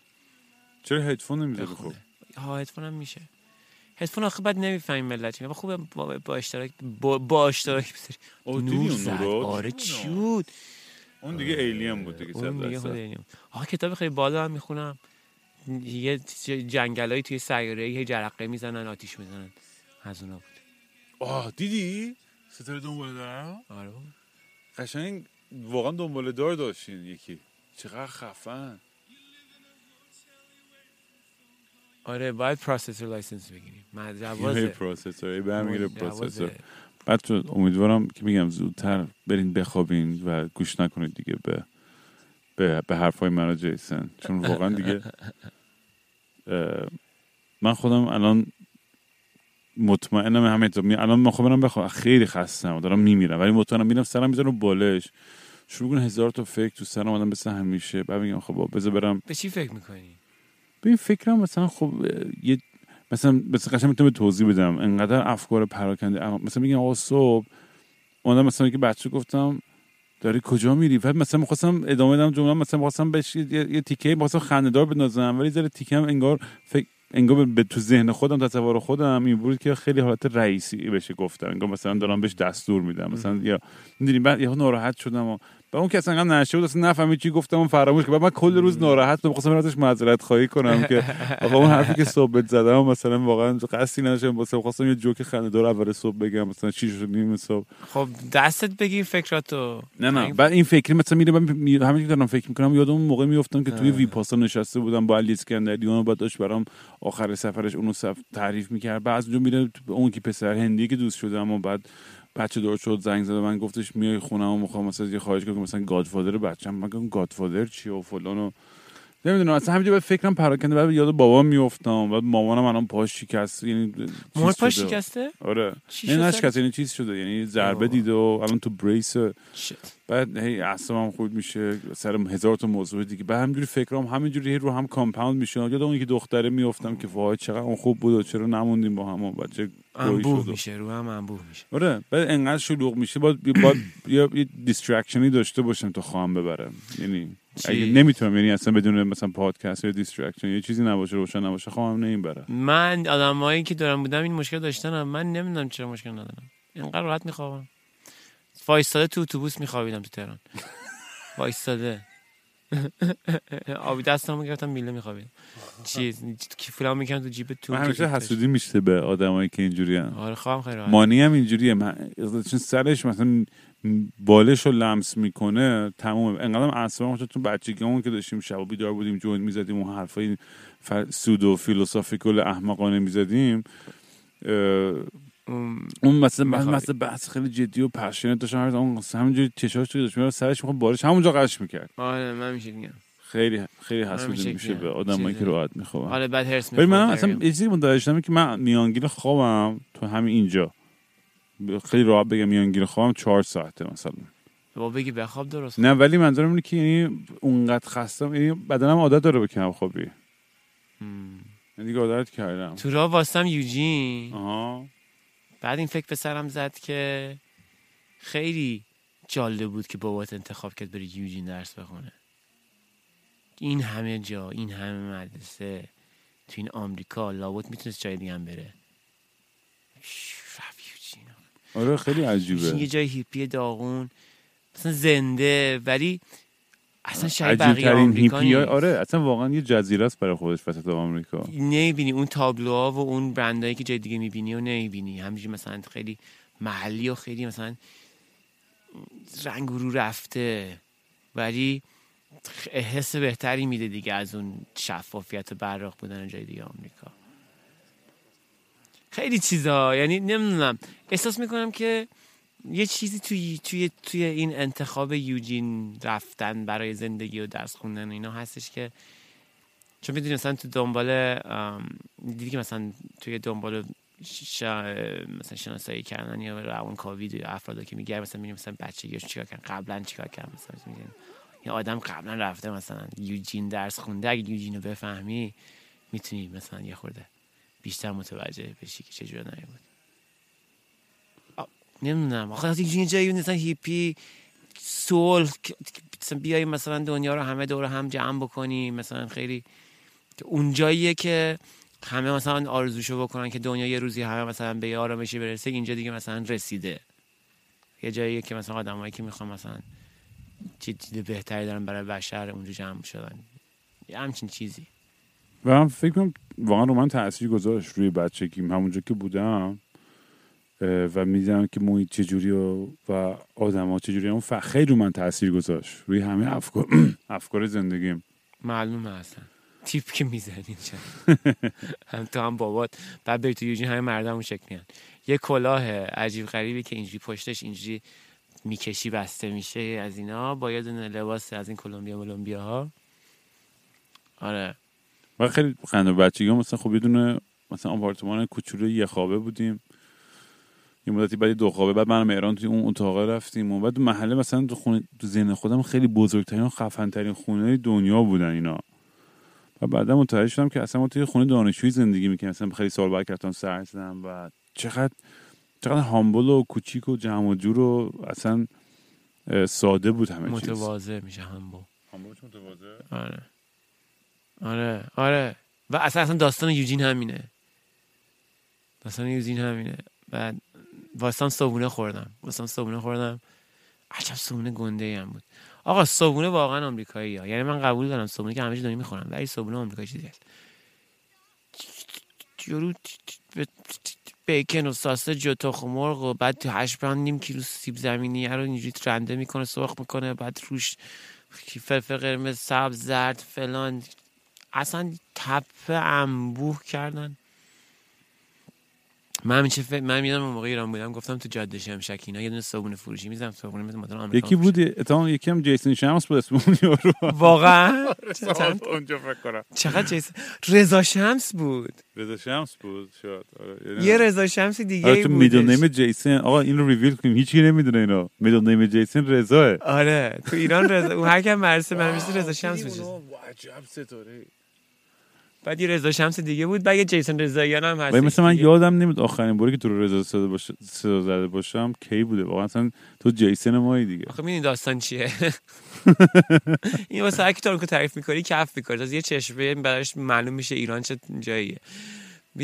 چرا هدفون نمی‌ذاری؟ خب. ها هدفون هم میشه. هدفون آخه بعد نمی‌فهمیم ملت میگه. خوبه با, با اشتراک با, با اشتراک بذاری نور زد؟ آره چی بود اون دیگه ایلین بود دیگه اون دیگه خود. اینیم. آقا کتاب خیلی بالا هم می‌خونم یه جنگلایی توی سیاره هی جرقه می‌زنن آتیش می‌زنن از اونا بود آه دیدی ستاره دنبال دارم آره. قشنگ واقعا دنبال دار داشتین یکی چقدر خفن آره باید پروسسور لایسنس بگیریم. جوازه. پروسسور برمیگیره. پروسسور. بعد تو امیدوارم که میگم زودتر برین بخوابین و گوش نکنید دیگه به به, به حرفای من و جیسن. چون واقعا دیگه من خودم الان مطمئنم همه تو. الان من خودم بخوام خیلی خستم و دارم میمیرم. ولی مطمئنم میرم سرم می‌ذارم بالش. شروع کنم هزار تا فکر تو سرم آدم مثل همیشه. بعد میگم خب بذار برم. به چی فکر می‌کنی؟ به این فکرم مثلا خب یه مثلا مثلا قشنگ می‌تونم توضیح بدم. انقدر افکار پراکنده. مثلا میگم آقا صبح. اومدم مثلا که بچه گفتم داری کجا میری؟ بعد مثلا می‌خواستم ادامه بدم جمله مثلا می‌خواستم بهش یه, یه تیکه می‌خواستم خنده‌دار بندازم. ولی تیکه هم انگار فکر انگار به- به تو ذهن خودم تصور خودم این بود که خیلی حالت رئیسی بشه گفتم. انگار مثلا دارم بهش دستور میدم. مثلا یا می‌دونی بعد یهو ناراحت شدم و با اون که اصلا انقدر نشه بود اصلا نفهمید چی گفتم و فراموش بعد من کل روز ناراحت بودم خواستم ازش معذرت خواهی کنم که آقا اون حرفی که صبح زدم مثلا واقعا قصدی نداشتم واسه خواستم یه جوک خنده‌دار اول صبح بگم مثلا چی شد نیم صبح. خب دستت بگیر فکراتو. نه نه. بعد این فکری مثلا میره من می- همین که دارم فکر می‌کنم یادم اون موقع میافتم که توی ویپاسا نشسته بودم با علی اسکندریان بعد داشت برام آخر سفرش اونو سف... تعریف می‌کرد. بعد از اونجا میره اون که پسر هندی که دوست شدم و بعد بچه دار شد زنگ زد من گفتش میای خونم و می‌خوام مثلا یه خواهش کنم مثلا گادفادر بچم. من گفتم گادفادر چی و فلان و نمی‌دونم اصلا همینجا بعد فکرم پراکنده بعد یاد بابام میافتم بعد مامانم الان پاش شکست یعنی مور پاش. شکسته آره نه نشکست یعنی چیز شده یعنی ضربه آه. دید و الان تو بریس. بعد هی اعصابم خورد میشه سر هزار تا موضوع دیگه بعد همینجوری فکرام همینجوری رو هم compound میشه یاد اون که دختره میافتم که وای چقدر اون خوب بود و چرا نموندیم با هم و بچه انبوه میشه رو هم انبوه میشه آره بعد انقدر شلوغ میشه باید باید یا یه distraction ی داشته باشم تا خوابم ببره یعنی؟ اگه نمی‌تونم یعنی اصلا بدون مثلا پادکست یا distraction یه چیزی نباشه روشن نباشه خوابم نمی‌بره من آدمایی که دارم بودم این مشکل داشتن من نمی‌دونم چرا مشکل ندارم. اینقدر راحت میخوابم. وایستاده تو اتوبوس میخوابیدم تو تهران. وایستاده. آبی دستمو گرفتم میله میخوابیدم. چیز کیفلام می‌کنم تو جیب تو من همیشه حسودی میشه به آدمایی که اینجوری آره خوابم خیلی مانی هم اینجوریه. من چون سرش مثلا بالش رو لمس می‌کنه تموم انقدرم اعصابم تو بچگیمون که داشتیم شب و بیدار بودیم جوین می‌زدیم اون حرفای. سودو فیلوسافیکال احمقانه می‌زدیم اون مثلا من. مثلا بحث خیلی جدی و پشنت داشتم هر اون همینجوری چشاش تو داشت سرش می‌خواد بالش همونجا قش می‌کرد آره من میشه میگم خیلی خیلی میشه حسودی میشه به آدمایی. که راحت میخوابن آره بعد هرس ولی من اصلا. یه چیزی متوجه شدم که من میانگین خوابم تو همین اینجا خیلی راحت بگم میانگین خوابم چهار ساعته مثلا. با بگی بخواب درست. نه ولی منظورم اینه که یعنی اونقدر خستم یعنی بدنم عادت داره به کم خوابی. یعنی دیگه عادت کردم. تو راه واستم یوجین. آها. بعد این فکر به سرم زد که خیلی جالب بود که بابات انتخاب کرد بری یوجین درس بخونه. این همه جا این همه مدرسه تو این آمریکا لابد می‌تونست جای دیگه هم بره. آره خیلی یوجین یه عجیبه جای هیپی داغون مثلا زنده ولی اصلا شاید بقیه آمریکا هیپی. آره اصلا واقعا یه جزیره است برای خودش وسط آمریکا. نمی‌بینی اون تابلوها و اون برندهایی که جای دیگه می‌بینی و نمی‌بینی. همینجوری مثلا خیلی محلی و خیلی مثلا رنگ رو رفته. ولی حس بهتری میده دیگه از اون شفافیت و براق بودن جای دیگه آمریکا. خیلی چیزا. یعنی نمی‌دونم. احساس می‌کنم که یه چیزی توی توی توی این انتخاب یوجین رفتن برای زندگی و درس خوندن اینا هستش که چون می‌دونی مثلا تو دنبال دیدی که مثلا توی دنبال ش... مثلا شناسایی کردن یا روانکاوی یا افرادی که میگه مثلا میگه مثلا بچگیش چیکار کردن قبلا چیکار کردن مثلا میگن یا آدم قبلا رفته مثلا یوجین درس خونده. اگه یوجین رو بفهمی می‌تونی مثلا یه خورده بیشتر متوجه بشی که چجوری آ، نمی‌دونم. آخه یه جایی مثلا هیپی سول مثلا بیای مثلا دنیا رو همه دور هم جمع بکنی مثلا خیلی که اون جاییه که همه مثلا آرزوشو بکنن که دنیا یه روزی همه مثلا به آرامشی برسه اینجا دیگه مثلا رسیده. یه جاییه که مثلا آدمایی که می‌خوان مثلا چی چیز بهتری دارن برای بشر اونجا جمع شدن. یه همچین چیزی. و من فکر کنم واقعا رو من تاثیر گذاشت روی بچگیم همونجا که بودم و می‌دیدم که محیط چجوری و, و آدم ها چجوری اون ف- خیلی رو من تاثیر گذاشت. روی همه افکار افکار زندگیم. معلومه اصلا تیپ که می‌زنی اینجا. هم تو هم بابات. بعد بری تو یوجین همه مردم اون شکل میان. یه کلاه عجیب غریبی که اینجوری پشتش اینجوری می‌کشی بسته میشه از اینا. با یه دونه لباس از این کلمبیا ملمبیا ها آره. و خیلی خنده بچگی مثلا خب یه دونه مثلا آپارتمان کوچولو یه خوابه بودیم. یه مدتی بعد دو خوابه بعد منم ایران توی اون اتاق رفتیم و بعد محله مثلا تو خونه تو ذهن خودم خیلی بزرگترین و خفنترین خونه دنیا بودن اینا. و بعدا متوجه شدم که اصلا ما توی خونه دانشجویی زندگی می‌کنیم. مثلا خیلی سال بعد کردم سر زدم و چقدر چقدر هامبل و کوچیک و جمع و جور و اصلا ساده بود همه چیز. متواضع میشه هم با هامبلش متواضع؟ آره. آره آره. و اصلا اصلا داستان یوجین همینه. داستان یوجین همینه. بعد واسم صابونه خوردم. واسم صابونه خوردم. عجب صابونه گنده هم بود. آقا صابونه واقعا آمریکایی ها یعنی من قبول دارم صابونه که همه چی دنیا ولی صابونه آمریکایی چیزی هست یارو بیکن و ساسج و تخم مرغ و بعد هشت پاند نیم کیلو سیب زمینی رو اینجوری رنده می‌کنه سرخ می‌کنه بعد روش فلفل قرمز سبز زرد فلان اصلا تپه انبوه کردن. من همیشه فکر من می‌دونم اون موقع ایران بودم گفتم تو جاده شمشک اینا یه دونه صابونه فروشی می‌زنم صابونه مثل مدل آمریکا یکی بود اتفاقا یکی هم جیسون شمس بود اسم اون یارو. واقعا؟ چند- اونجا فکر کنم. چقدر جیس رضا شمس بود. رضا شمس بود شاید. آره. یه رضا شمس دیگه آره ای تو میدل. نیم جیسون. آقا این رو ریویل کنیم. هیچی نمی‌دونه اینا میدل نیم جیسون رضاه. آره تو ایران رضا اون هر کم مرسه من میشه رضا شمس بشه عجب ستاره. بعد یه رضا شمس دیگه بود. بعد یه جیسون رضاییان هم هست مثلا من یادم نمیاد آخرین باری که تو رو رضا صدا, باش... زده باشم کی بوده؟ واقعا اصلا تو جیسون مایی دیگه. آخه می‌دونی داستان چیه؟ این واسه هر که تعریف می‌کنی کف می‌کنه از یه چشمه براش معلوم میشه ایران چه جاییه.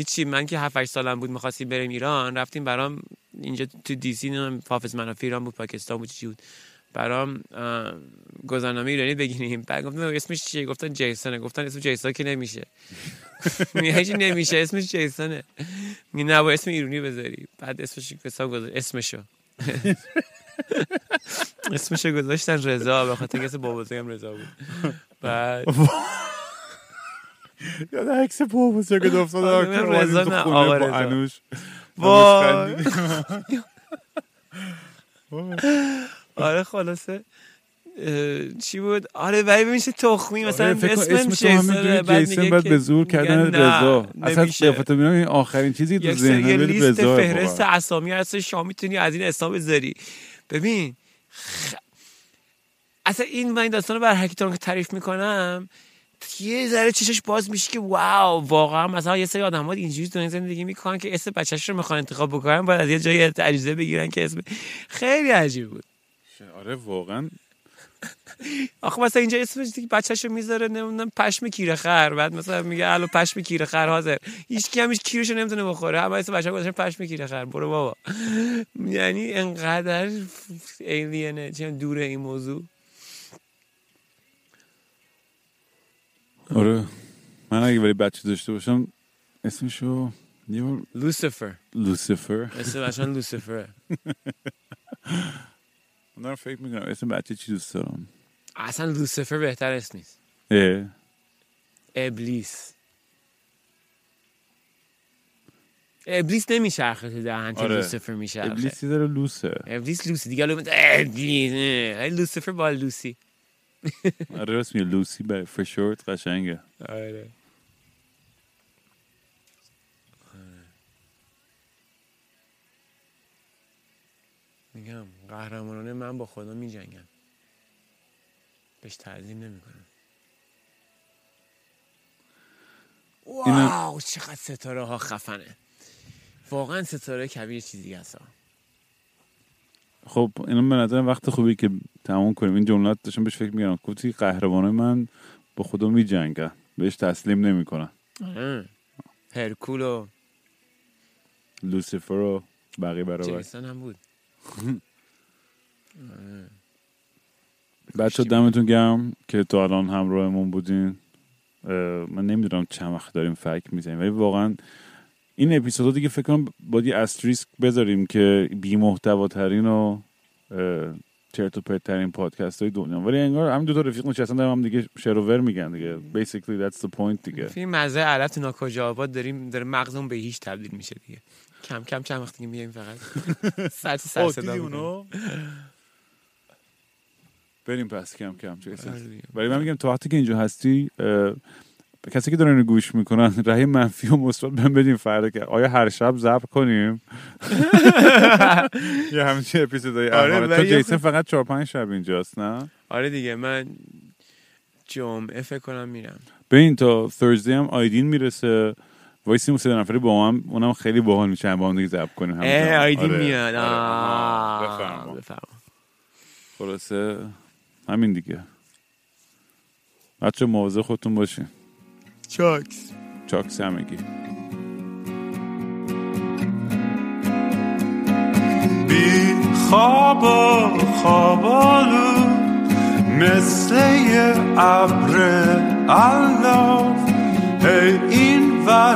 چی من که 7 8 سالم بود می‌خواستیم بریم ایران رفتیم برام اینجا تو دی سی نمی‌دونم حافظ منافی ایران بود پاکستان بود چی بود. برام گذرنامه ایرانی بگیریم. بعد گفتم اسمش چیه؟ گفتن جیسونه. گفتن اسم جیسون که نمیشه. میگه هیچی نمیشه. اسمش جیسونه. میگه نه با اسم ایرانی بذاری. بعد اسمش حساب گذاشت. اسمشو. اسمشو گذاشتن رضا. به خاطر کسی بابا هم رضا بود. بعد یاد عکس بابا بزرگ افتاده آره، که اومدیم رضا نه، آقا با رضا. آره خلاصه. چی بود؟ آره ولی ببین چه تخمی مثلا آره، اسمم اسم تو همینجوری جیسونه بعد میگه بعد به زور کردن رضا. اصلا. قیافت می‌بینم این آخرین چیزی تو ذهنم میاد لیست فهرست اسامی هست شما می‌تونی از این اسم بذاری. ببین خ... اصلا این من این داستان رو بر حکیتان که تعریف می‌کنم یه ذره چشش باز میشه که واو واقعا مثلا یه سری آدم ها اینجوری دنیا زندگی می‌کنن که اسم بچهش رو می‌خوان انتخاب بکنن باید از یه جایی اجازه بگیرن که اسم. خیلی عجیب بود. آره واقعا. آخه مثلا اینجا اسمش دیگه بچه‌شو می‌ذاره نمی‌دونم پشم کیره خر. بعد مثلا میگه الو پشم کیره خر حاضر. هیچ کی هم هیچ کیرشو نمی‌تونه بخوره. همه اسم بچه‌ها گذاشتن پشم کیره خر. برو بابا. یعنی انقدر ایلینه چه دوره این موضوع. آره. من اگه ولی بچه داشته باشم اسمشو لوسیفر لوسیفر اسم بچه‌ها لوسیفره من فکر می‌کنم اسم بچه چی دوست دارم. اصلا لوسیفر بهتر اسم نیست. اه. ابلیس. ابلیس نمیچرخه تو دهن که آره. لوسیفر میچرخه. ابلیس یه ذره لوسه. ابلیس لوسی. دیگه الان ابلیس. لوسیفر با لوسی. آره راست میگه لوسی به فشورت قشنگه. آره. میگم. قهرمانانه من با خدا می جنگم بهش تعظیم نمی کنم واو چقدر ستاره ها خفنه. واقعا ستاره کبیر چیزی هست. خب اینا به نظرم وقت خوبی که تموم کنیم. این جملات داشتم بهش فکر می‌کردم. گفتی قهرمانای من با خدا می جنگن بهش تسلیم نمی‌کنن. هرکول و لوسیفر و بقیه برابر. هم بود. بچه دمتون گرم که تا الان همراهمون بودین. من نمی‌دونم چند وقت داریم فکر می‌زنیم ولی واقعا این اپیزودا دیگه فکر کنم باید یه استریسک بذاریم که بی محتواترین و اه، چرت و پرت ترین پادکست های دنیا. ولی انگار هم دو تا رفیق نشستن دارم هم دیگه شروور میگن دیگه. Basically that's the point دیگه. فیلم مزه تو ناکجا آباد داریم داره مغزمون به هیچ تبدیل میشه دیگه. کم کم چند وقت دیگه میایم فقط. سر تو سر صدا؟ بریم پس کم کم دیگه. ولی من میگم تا وقتی که اینجا هستی به کسی که دارن گوش می‌کنن رأی منفی و مثبت بهم بدین فردا که آیا هر شب ضبط کنیم؟ یا همچین اپیزودهای آره، آره تو جیسن فقط چهار پنج شب اینجاست نه؟ آره دیگه من جمعه فکر کنم میرم. ببین تا ثرزدی هم آیدین می‌رسه. وایسیم سه نفری با هم اونم خیلی باحال میشه با هم دیگه ضبط کنیم آیدین آره، میاد. آره. بفرما. خلاصه همین دیگه. بچه مواظب خودتون باشین. چاکس. چاکس همگی. بی خواب و خوابالو مثل یه ابر الاف هی این ور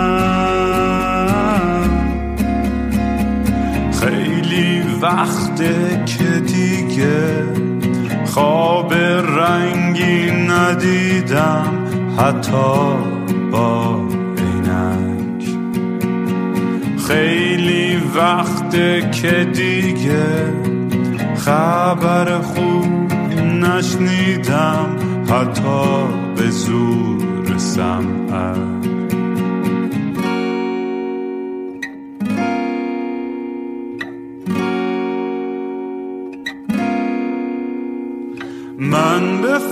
وقته که دیگه خواب رنگی ندیدم حتی با عینک. خیلی وقته که دیگه خبر خوب نشنیدم حتی به زور سمعک.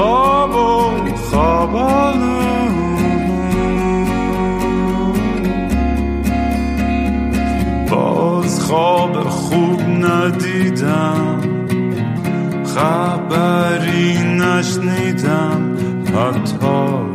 خواب و خوابالو باز خواب خوب ندیدم خبری نشنیدم حتی